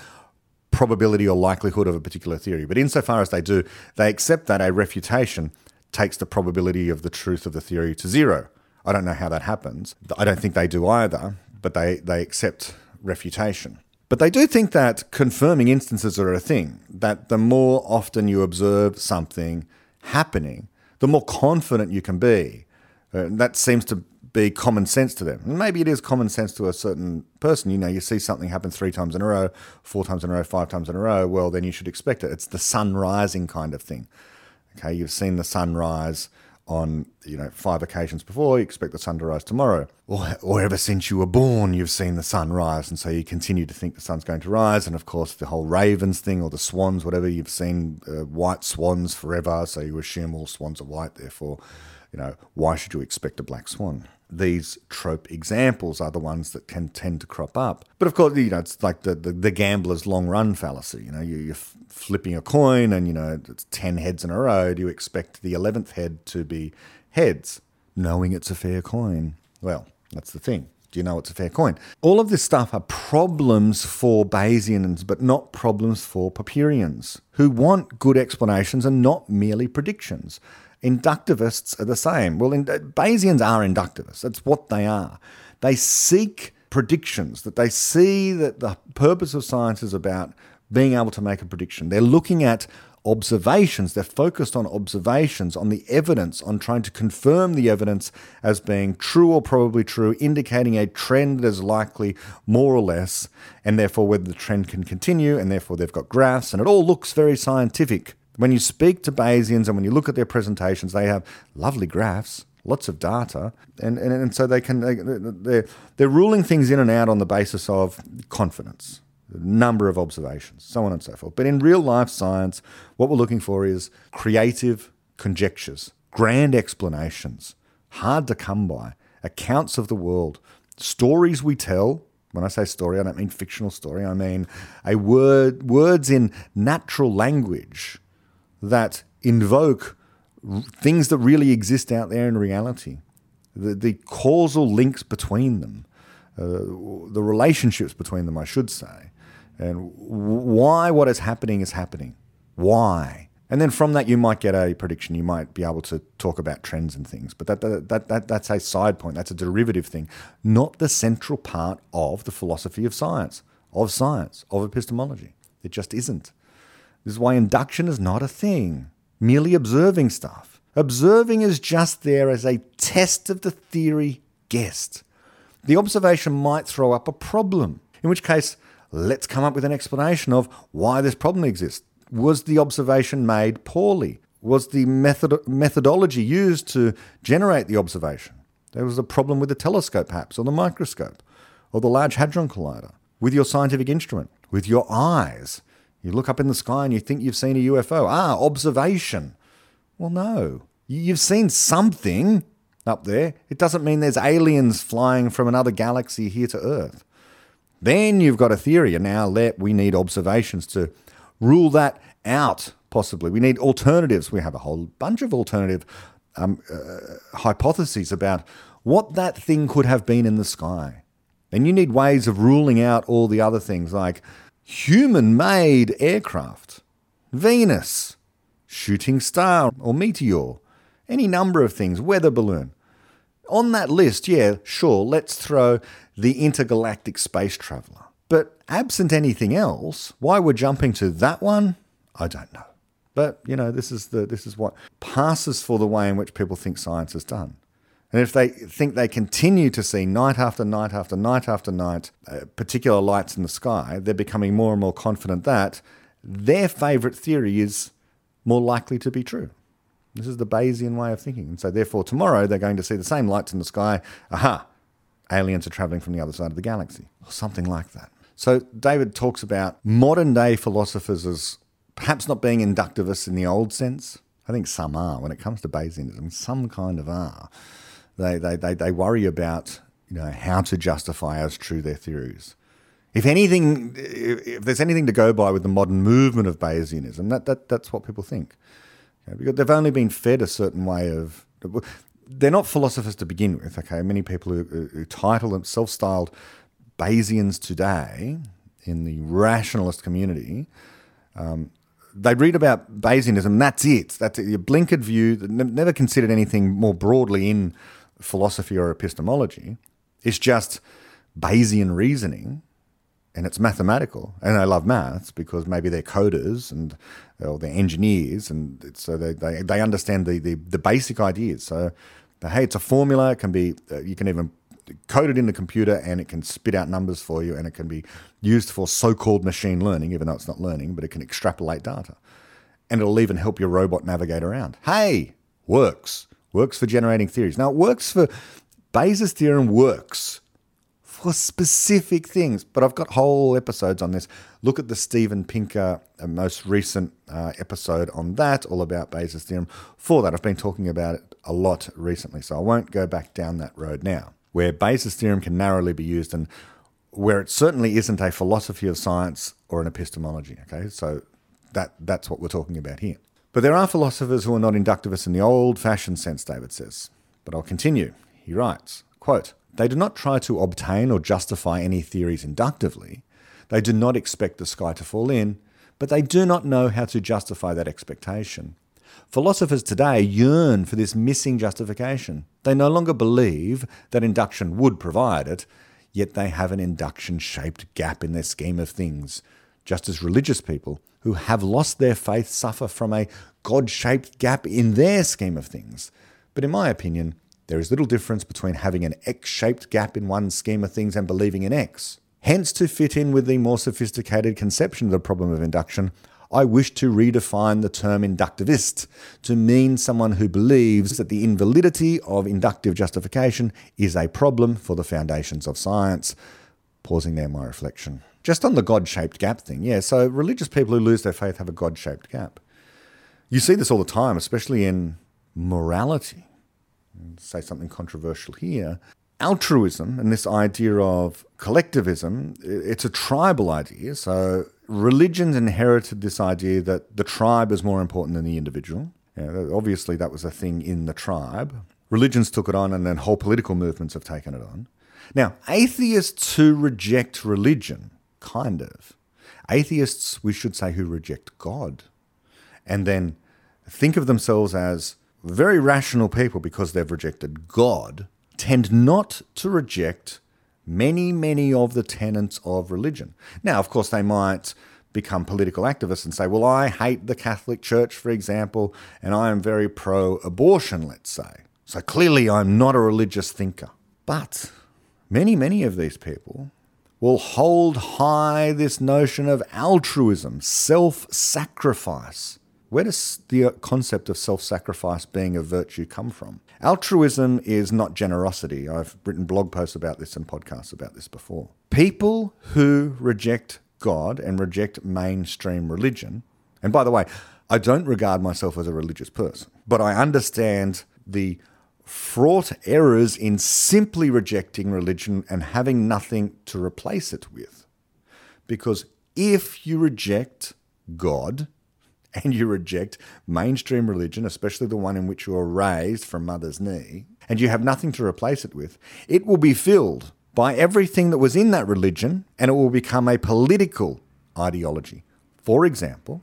probability or likelihood of a particular theory. But insofar as they do, they accept that a refutation takes the probability of the truth of the theory to zero. I don't know how that happens. I don't think they do either, but they, they accept refutation. But they do think that confirming instances are a thing, that the more often you observe something happening, the more confident you can be. Uh, that seems to be common sense to them. And maybe it is common sense to a certain person. You know, you see something happen three times in a row, four times in a row, five times in a row, well, then you should expect it. It's the sun rising kind of thing. Okay, you've seen the sun rise on you know five occasions before. You expect the sun to rise tomorrow, or, or ever since you were born, you've seen the sun rise, and so you continue to think the sun's going to rise. And of course, the whole ravens thing, or the swans, whatever you've seen uh, white swans forever, so you assume all swans are white. Therefore, you know why should you expect a black swan? These trope examples are the ones that can tend to crop up. But of course, you know, it's like the, the, the gambler's long run fallacy. You know, you, you're flipping a coin and, you know, it's 10 heads in a row. Do you expect the 11th head to be heads, knowing it's a fair coin? Well, that's the thing. Do you know it's a fair coin? All of this stuff are problems for Bayesians, but not problems for Popperians, who want good explanations and not merely predictions. Inductivists are the same. Well, in, Bayesians are inductivists. That's what they are. They seek predictions, that they see that the purpose of science is about being able to make a prediction. They're looking at observations, they're focused on observations, on the evidence, on trying to confirm the evidence as being true or probably true, indicating a trend that is likely more or less, and therefore whether the trend can continue, and therefore they've got graphs, and it all looks very scientific. When you speak to Bayesians and when you look at their presentations, they have lovely graphs, lots of data, and, and, and so they can they, they're, they're ruling things in and out on the basis of confidence, number of observations, so on and so forth. But in real life science, what we're looking for is creative conjectures, grand explanations, hard to come by, accounts of the world, stories we tell when I say story, I don't mean fictional story. I mean a word, words in natural language that invoke things that really exist out there in reality, the, the causal links between them, uh, the relationships between them, I should say, and why what is happening is happening. Why? And then from that, you might get a prediction. You might be able to talk about trends and things, but that, that, that, that, that's a side point. That's a derivative thing, not the central part of the philosophy of science, of science, of epistemology. It just isn't. This is why induction is not a thing, merely observing stuff. Observing is just there as a test of the theory guessed. The observation might throw up a problem, in which case, let's come up with an explanation of why this problem exists. Was the observation made poorly? Was the method- methodology used to generate the observation? There was a problem with the telescope, perhaps, or the microscope, or the Large Hadron Collider, with your scientific instrument, with your eyes. You look up in the sky and you think you've seen a UFO. Ah, observation. Well, no. You've seen something up there. It doesn't mean there's aliens flying from another galaxy here to Earth. Then you've got a theory, and now let we need observations to rule that out. Possibly, we need alternatives. We have a whole bunch of alternative um, uh, hypotheses about what that thing could have been in the sky. And you need ways of ruling out all the other things like human made aircraft, Venus, shooting star or meteor, any number of things, weather balloon. On that list, yeah, sure, let's throw the intergalactic space traveller. But absent anything else, why we're jumping to that one, I don't know. But you know, this is the this is what passes for the way in which people think science is done. And if they think they continue to see night after night after night after night uh, particular lights in the sky, they're becoming more and more confident that their favourite theory is more likely to be true. This is the Bayesian way of thinking. And so, therefore, tomorrow they're going to see the same lights in the sky. Aha, aliens are travelling from the other side of the galaxy, or something like that. So, David talks about modern day philosophers as perhaps not being inductivists in the old sense. I think some are. When it comes to Bayesianism, some kind of are. They, they, they, they worry about you know, how to justify as true their theories. If anything, if there's anything to go by with the modern movement of Bayesianism, that, that, that's what people think. Okay, because they've only been fed a certain way of. They're not philosophers to begin with. Okay, many people who, who title them self-styled Bayesians today in the rationalist community, um, they read about Bayesianism. That's it. That's. Your blinkered view. Never considered anything more broadly in philosophy or epistemology. It's just Bayesian reasoning and it's mathematical. And I love maths because maybe they're coders and or they're engineers, and so they, they, they understand the, the, the basic ideas. So, hey, it's a formula. It can be uh, you can even code it in the computer, and it can spit out numbers for you, and it can be used for so-called machine learning, even though it's not learning, but it can extrapolate data, and it'll even help your robot navigate around. Hey, works works for generating theories. Now, it works for Bayes' theorem works for specific things. But I've got whole episodes on this. Look at the Steven Pinker uh, most recent uh, episode on that, all about Bayes' theorem. For that, I've been talking about it a lot recently, so I won't go back down that road now. Where Bayes' theorem can narrowly be used, and where it certainly isn't a philosophy of science or an epistemology. Okay, so that that's what we're talking about here. But there are philosophers who are not inductivists in the old-fashioned sense, David says. But I'll continue. He writes, quote, they do not try to obtain or justify any theories inductively. They do not expect the sky to fall in, but they do not know how to justify that expectation. Philosophers today yearn for this missing justification. They no longer believe that induction would provide it, yet they have an induction shaped gap in their scheme of things, just as religious people who have lost their faith suffer from a God shaped gap in their scheme of things. But in my opinion, there is little difference between having an X shaped gap in one scheme of things and believing in X. Hence, to fit in with the more sophisticated conception of the problem of induction, I wish to redefine the term inductivist to mean someone who believes that the invalidity of inductive justification is a problem for the foundations of science. Pausing there, my reflection. Just on the God shaped gap thing, yeah, so religious people who lose their faith have a God shaped gap. You see this all the time, especially in morality say something controversial here, altruism and this idea of collectivism, it's a tribal idea. So religions inherited this idea that the tribe is more important than the individual. obviously, that was a thing in the tribe. Religions took it on, and then whole political movements have taken it on. Now, atheists who reject religion, kind of. Atheists, we should say, who reject God, and then think of themselves as very rational people, because they've rejected God, tend not to reject many, many of the tenets of religion. Now, of course, they might become political activists and say, well, I hate the Catholic Church, for example, and I am very pro abortion, let's say. So clearly, I'm not a religious thinker. But many, many of these people will hold high this notion of altruism, self sacrifice, where does the concept of self sacrifice being a virtue come from? Altruism is not generosity. I've written blog posts about this and podcasts about this before. People who reject God and reject mainstream religion, and by the way, I don't regard myself as a religious person, but I understand the fraught errors in simply rejecting religion and having nothing to replace it with. Because if you reject God, and you reject mainstream religion, especially the one in which you were raised from mother's knee, and you have nothing to replace it with, it will be filled by everything that was in that religion and it will become a political ideology. For example,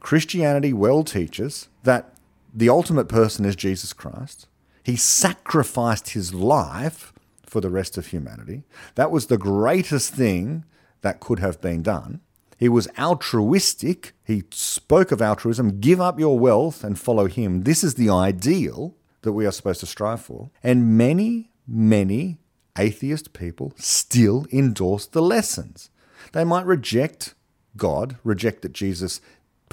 Christianity well teaches that the ultimate person is Jesus Christ. He sacrificed his life for the rest of humanity. That was the greatest thing that could have been done. He was altruistic. He spoke of altruism give up your wealth and follow him. This is the ideal. that we are supposed to strive for. And many, many atheist people still endorse the lessons. They might reject God, reject that Jesus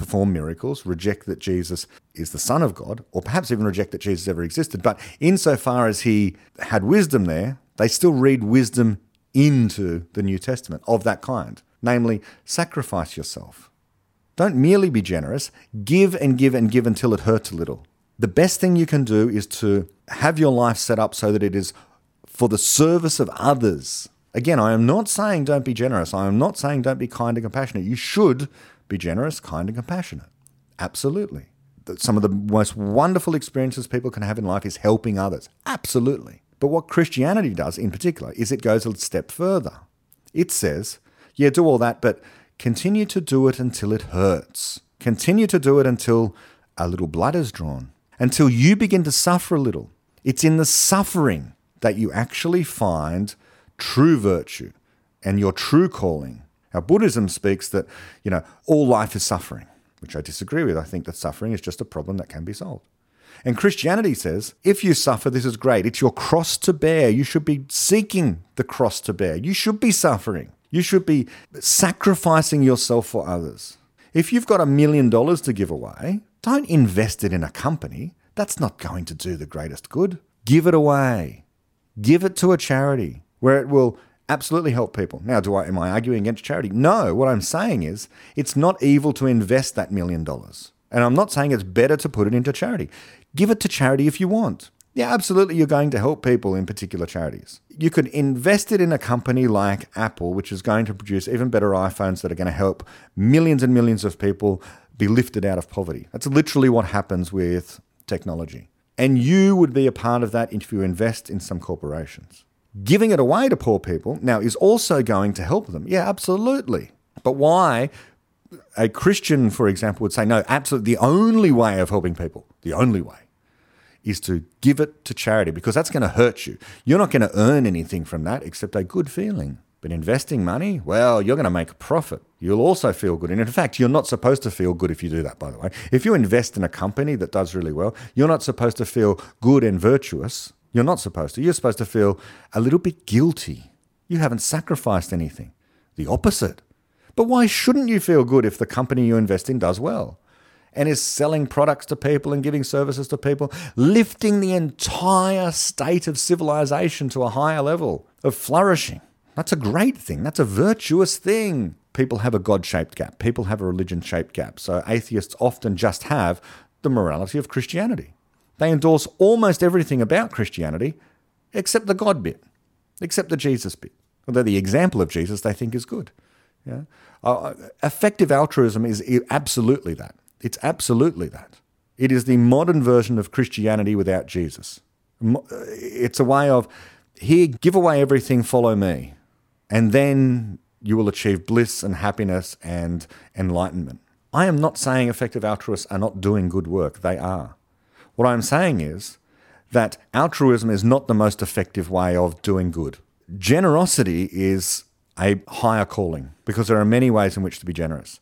performed miracles, reject that Jesus is the Son of God, or perhaps even reject that Jesus ever existed. But insofar as he had wisdom there, they still read wisdom into the New Testament of that kind. Namely, sacrifice yourself. Don't merely be generous, give and give and give until it hurts a little. The best thing you can do is to have your life set up so that it is for the service of others. Again, I am not saying don't be generous. I am not saying don't be kind and compassionate. You should be generous, kind, and compassionate. Absolutely. Some of the most wonderful experiences people can have in life is helping others. Absolutely. But what Christianity does in particular is it goes a step further. It says, yeah, do all that, but continue to do it until it hurts. Continue to do it until a little blood is drawn, until you begin to suffer a little. It's in the suffering that you actually find true virtue and your true calling. Now, Buddhism speaks that, you know, all life is suffering, which I disagree with. I think that suffering is just a problem that can be solved. And Christianity says, if you suffer, this is great. It's your cross to bear. You should be seeking the cross to bear. You should be suffering. You should be sacrificing yourself for others. If you've got a million dollars to give away, don't invest it in a company. That's not going to do the greatest good. Give it away. Give it to a charity where it will absolutely help people. Now, do I am I arguing against charity? No. What I'm saying is it's not evil to invest that million dollars. And I'm not saying it's better to put it into charity. Give it to charity if you want. Yeah, absolutely, you're going to help people in particular charities. You could invest it in a company like Apple, which is going to produce even better iPhones that are going to help millions and millions of people be lifted out of poverty. That's literally what happens with technology. And you would be a part of that if you invest in some corporations. Giving it away to poor people now is also going to help them. Yeah, absolutely. But why? A Christian, for example, would say, no, absolutely. The only way of helping people, the only way, is to give it to charity because that's going to hurt you. You're not going to earn anything from that except a good feeling. But investing money, well, you're going to make a profit. You'll also feel good. And in fact, you're not supposed to feel good if you do that, by the way. If you invest in a company that does really well, you're not supposed to feel good and virtuous. You're not supposed to. You're supposed to feel a little bit guilty. You haven't sacrificed anything. The opposite. But why shouldn't you feel good if the company you invest in does well? and is selling products to people and giving services to people, lifting the entire state of civilization to a higher level of flourishing. That's a great thing. That's a virtuous thing. People have a God shaped gap, people have a religion shaped gap. So atheists often just have the morality of Christianity. They endorse almost everything about Christianity except the God bit, except the Jesus bit. Although the example of Jesus they think is good. Yeah? Uh, effective altruism is absolutely that. It's absolutely that. It is the modern version of Christianity without Jesus. It's a way of, here, give away everything, follow me and then you will achieve bliss and happiness and enlightenment. I am not saying effective altruists are not doing good work, they are. What I'm saying is that altruism is not the most effective way of doing good. Generosity is a higher calling because there are many ways in which to be generous.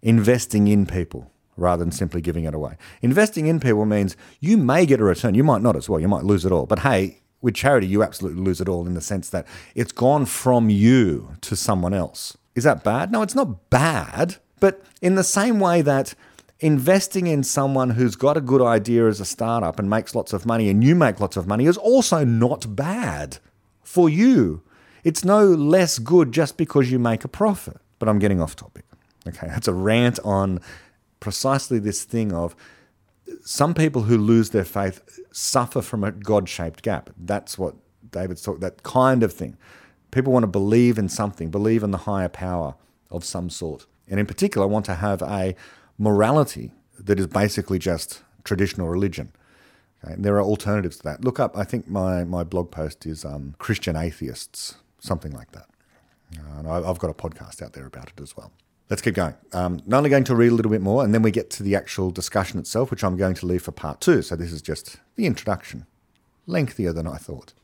Investing in people rather than simply giving it away. Investing in people means you may get a return. You might not as well. You might lose it all. But hey, with charity, you absolutely lose it all in the sense that it's gone from you to someone else. Is that bad? No, it's not bad. But in the same way that investing in someone who's got a good idea as a startup and makes lots of money and you make lots of money is also not bad for you. It's no less good just because you make a profit. But I'm getting off topic. Okay, that's a rant on precisely this thing of some people who lose their faith suffer from a God shaped gap. That's what David's talking that kind of thing. People want to believe in something, believe in the higher power of some sort. And in particular, I want to have a morality that is basically just traditional religion. Okay? There are alternatives to that. Look up, I think my, my blog post is um, Christian Atheists, something like that. Uh, and I've got a podcast out there about it as well. Let's keep going. Um, I'm only going to read a little bit more, and then we get to the actual discussion itself, which I'm going to leave for part two. So this is just the introduction, lengthier than I thought.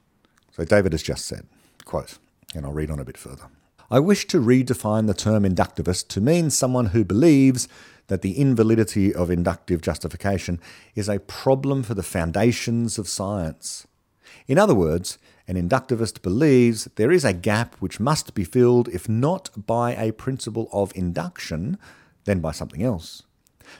So David has just said, quote, and I'll read on a bit further. I wish to redefine the term inductivist to mean someone who believes that the invalidity of inductive justification is a problem for the foundations of science. In other words, an inductivist believes there is a gap which must be filled, if not by a principle of induction, then by something else.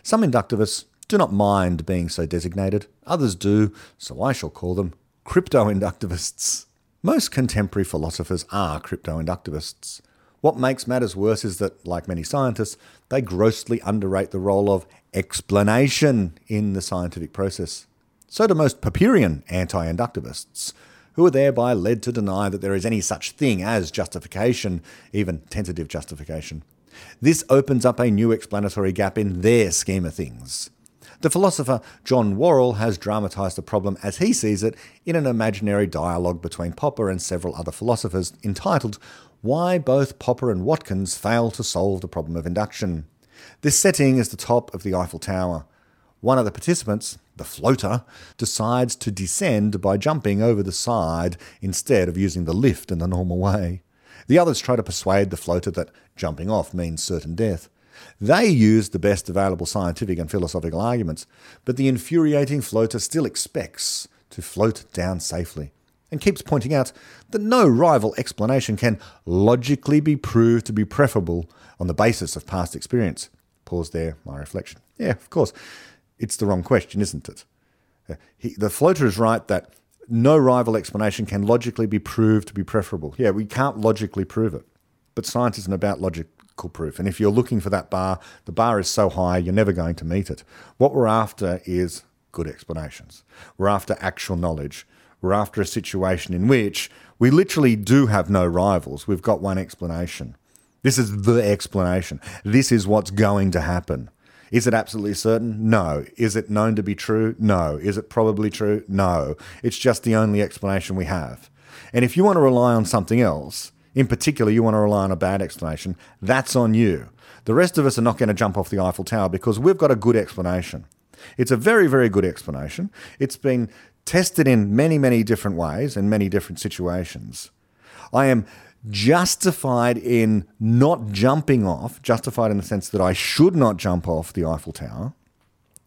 Some inductivists do not mind being so designated, others do, so I shall call them crypto inductivists. Most contemporary philosophers are crypto inductivists. What makes matters worse is that, like many scientists, they grossly underrate the role of explanation in the scientific process. So do most Popperian anti inductivists, who are thereby led to deny that there is any such thing as justification, even tentative justification. This opens up a new explanatory gap in their scheme of things. The philosopher John Worrall has dramatised the problem as he sees it in an imaginary dialogue between Popper and several other philosophers entitled Why Both Popper and Watkins Fail to Solve the Problem of Induction. This setting is the top of the Eiffel Tower. One of the participants, the floater, decides to descend by jumping over the side instead of using the lift in the normal way. The others try to persuade the floater that jumping off means certain death. They use the best available scientific and philosophical arguments, but the infuriating floater still expects to float down safely and keeps pointing out that no rival explanation can logically be proved to be preferable on the basis of past experience. Pause there, my reflection. Yeah, of course. It's the wrong question, isn't it? Uh, he, the floater is right that no rival explanation can logically be proved to be preferable. Yeah, we can't logically prove it. But science isn't about logical proof. And if you're looking for that bar, the bar is so high, you're never going to meet it. What we're after is good explanations. We're after actual knowledge. We're after a situation in which we literally do have no rivals. We've got one explanation. This is the explanation. This is what's going to happen. Is it absolutely certain? No. Is it known to be true? No. Is it probably true? No. It's just the only explanation we have. And if you want to rely on something else, in particular, you want to rely on a bad explanation, that's on you. The rest of us are not going to jump off the Eiffel Tower because we've got a good explanation. It's a very, very good explanation. It's been tested in many, many different ways and many different situations. I am justified in not jumping off, justified in the sense that I should not jump off the Eiffel Tower,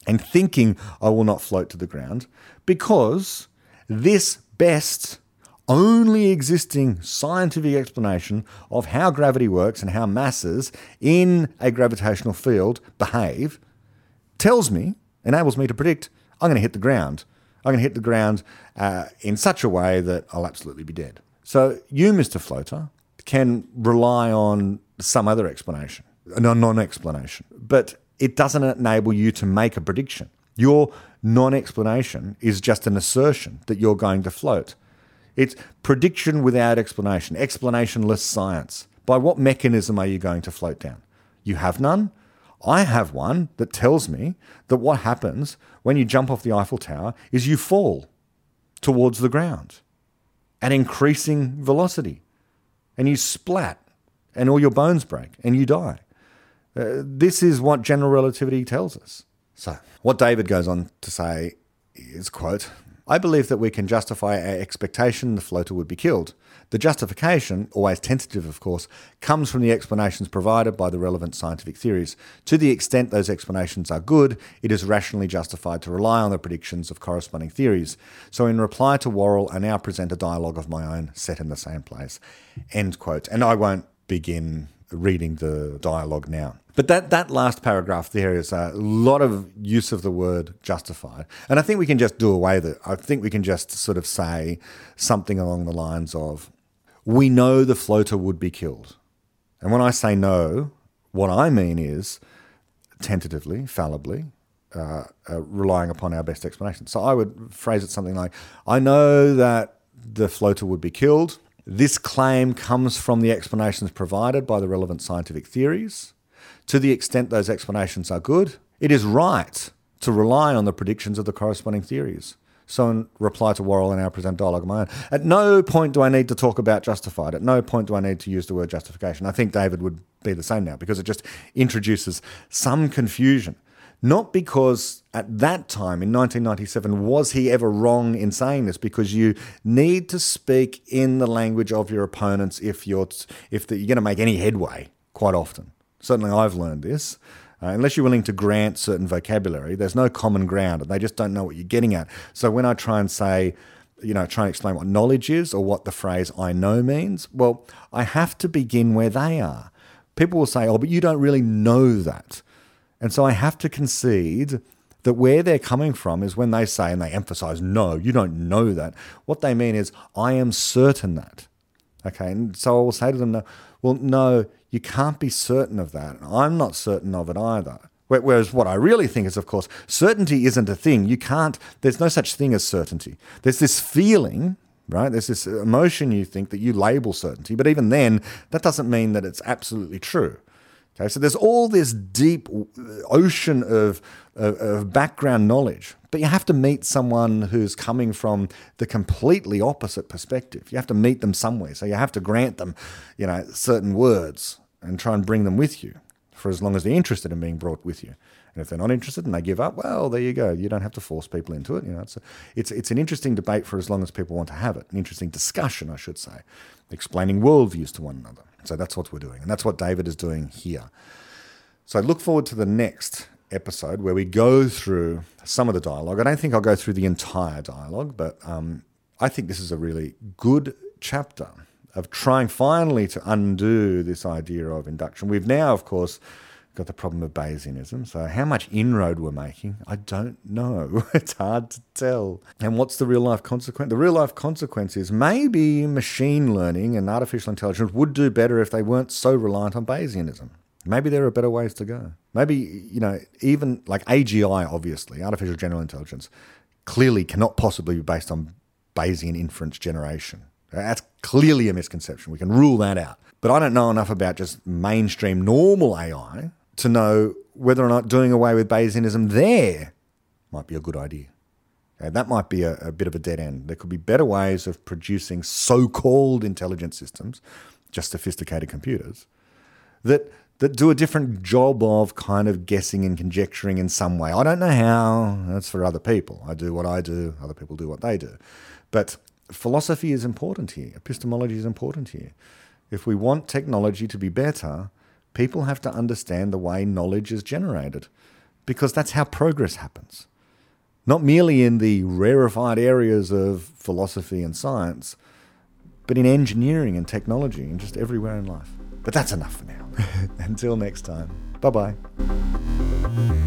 and thinking I will not float to the ground, because this best only existing scientific explanation of how gravity works and how masses in a gravitational field behave tells me, enables me to predict I'm going to hit the ground. I'm going to hit the ground uh, in such a way that I'll absolutely be dead. So you, Mr. Floater, can rely on some other explanation, a non explanation, but it doesn't enable you to make a prediction. Your non explanation is just an assertion that you're going to float. It's prediction without explanation, explanationless science. By what mechanism are you going to float down? You have none? I have one that tells me that what happens when you jump off the Eiffel Tower is you fall towards the ground at increasing velocity and you splat and all your bones break and you die. Uh, this is what general relativity tells us. So, what David goes on to say is, quote, I believe that we can justify our expectation the floater would be killed. The justification, always tentative of course, comes from the explanations provided by the relevant scientific theories. To the extent those explanations are good, it is rationally justified to rely on the predictions of corresponding theories. So, in reply to Worrall, I now present a dialogue of my own set in the same place. End quote. And I won't begin reading the dialogue now. But that, that last paragraph there is a lot of use of the word justified. And I think we can just do away with it. I think we can just sort of say something along the lines of, we know the floater would be killed. And when I say no, what I mean is tentatively, fallibly, uh, uh, relying upon our best explanation. So I would phrase it something like, I know that the floater would be killed. This claim comes from the explanations provided by the relevant scientific theories. To the extent those explanations are good, it is right to rely on the predictions of the corresponding theories. So, in reply to Worrall and our present dialogue of my own, at no point do I need to talk about justified. At no point do I need to use the word justification. I think David would be the same now because it just introduces some confusion. Not because at that time in 1997 was he ever wrong in saying this, because you need to speak in the language of your opponents if you're if the, you're going to make any headway. Quite often, certainly I've learned this. Uh, unless you're willing to grant certain vocabulary, there's no common ground and they just don't know what you're getting at. So when I try and say, you know, try and explain what knowledge is or what the phrase I know means, well, I have to begin where they are. People will say, oh, but you don't really know that. And so I have to concede that where they're coming from is when they say and they emphasize, no, you don't know that. What they mean is, I am certain that. Okay. And so I will say to them, no, well, no, you can't be certain of that. I'm not certain of it either. Whereas what I really think is, of course, certainty isn't a thing. You can't, there's no such thing as certainty. There's this feeling, right? There's this emotion you think that you label certainty, but even then, that doesn't mean that it's absolutely true. Okay, so there's all this deep ocean of, of, of, background knowledge, but you have to meet someone who's coming from the completely opposite perspective. You have to meet them somewhere, so you have to grant them, you know, certain words and try and bring them with you for as long as they're interested in being brought with you. And if they're not interested and they give up, well, there you go. You don't have to force people into it. You know, it's a, it's it's an interesting debate for as long as people want to have it. An interesting discussion, I should say, explaining worldviews to one another. So that's what we're doing. And that's what David is doing here. So I look forward to the next episode where we go through some of the dialogue. I don't think I'll go through the entire dialogue, but um, I think this is a really good chapter of trying finally to undo this idea of induction. We've now, of course, got the problem of Bayesianism. So, how much inroad we're making, I don't know. it's hard to tell. And what's the real life consequence? The real life consequence is maybe machine learning and artificial intelligence would do better if they weren't so reliant on Bayesianism. Maybe there are better ways to go. Maybe, you know, even like AGI, obviously, artificial general intelligence, clearly cannot possibly be based on Bayesian inference generation. That's clearly a misconception. We can rule that out. But I don't know enough about just mainstream normal AI to know whether or not doing away with Bayesianism there might be a good idea. Okay, that might be a, a bit of a dead end. There could be better ways of producing so called intelligent systems, just sophisticated computers, that that do a different job of kind of guessing and conjecturing in some way. I don't know how, that's for other people. I do what I do, other people do what they do. But philosophy is important here, epistemology is important here. If we want technology to be better, people have to understand the way knowledge is generated because that's how progress happens. Not merely in the rarefied areas of philosophy and science, but in engineering and technology and just everywhere in life. But that's enough for now. Until next time, bye bye.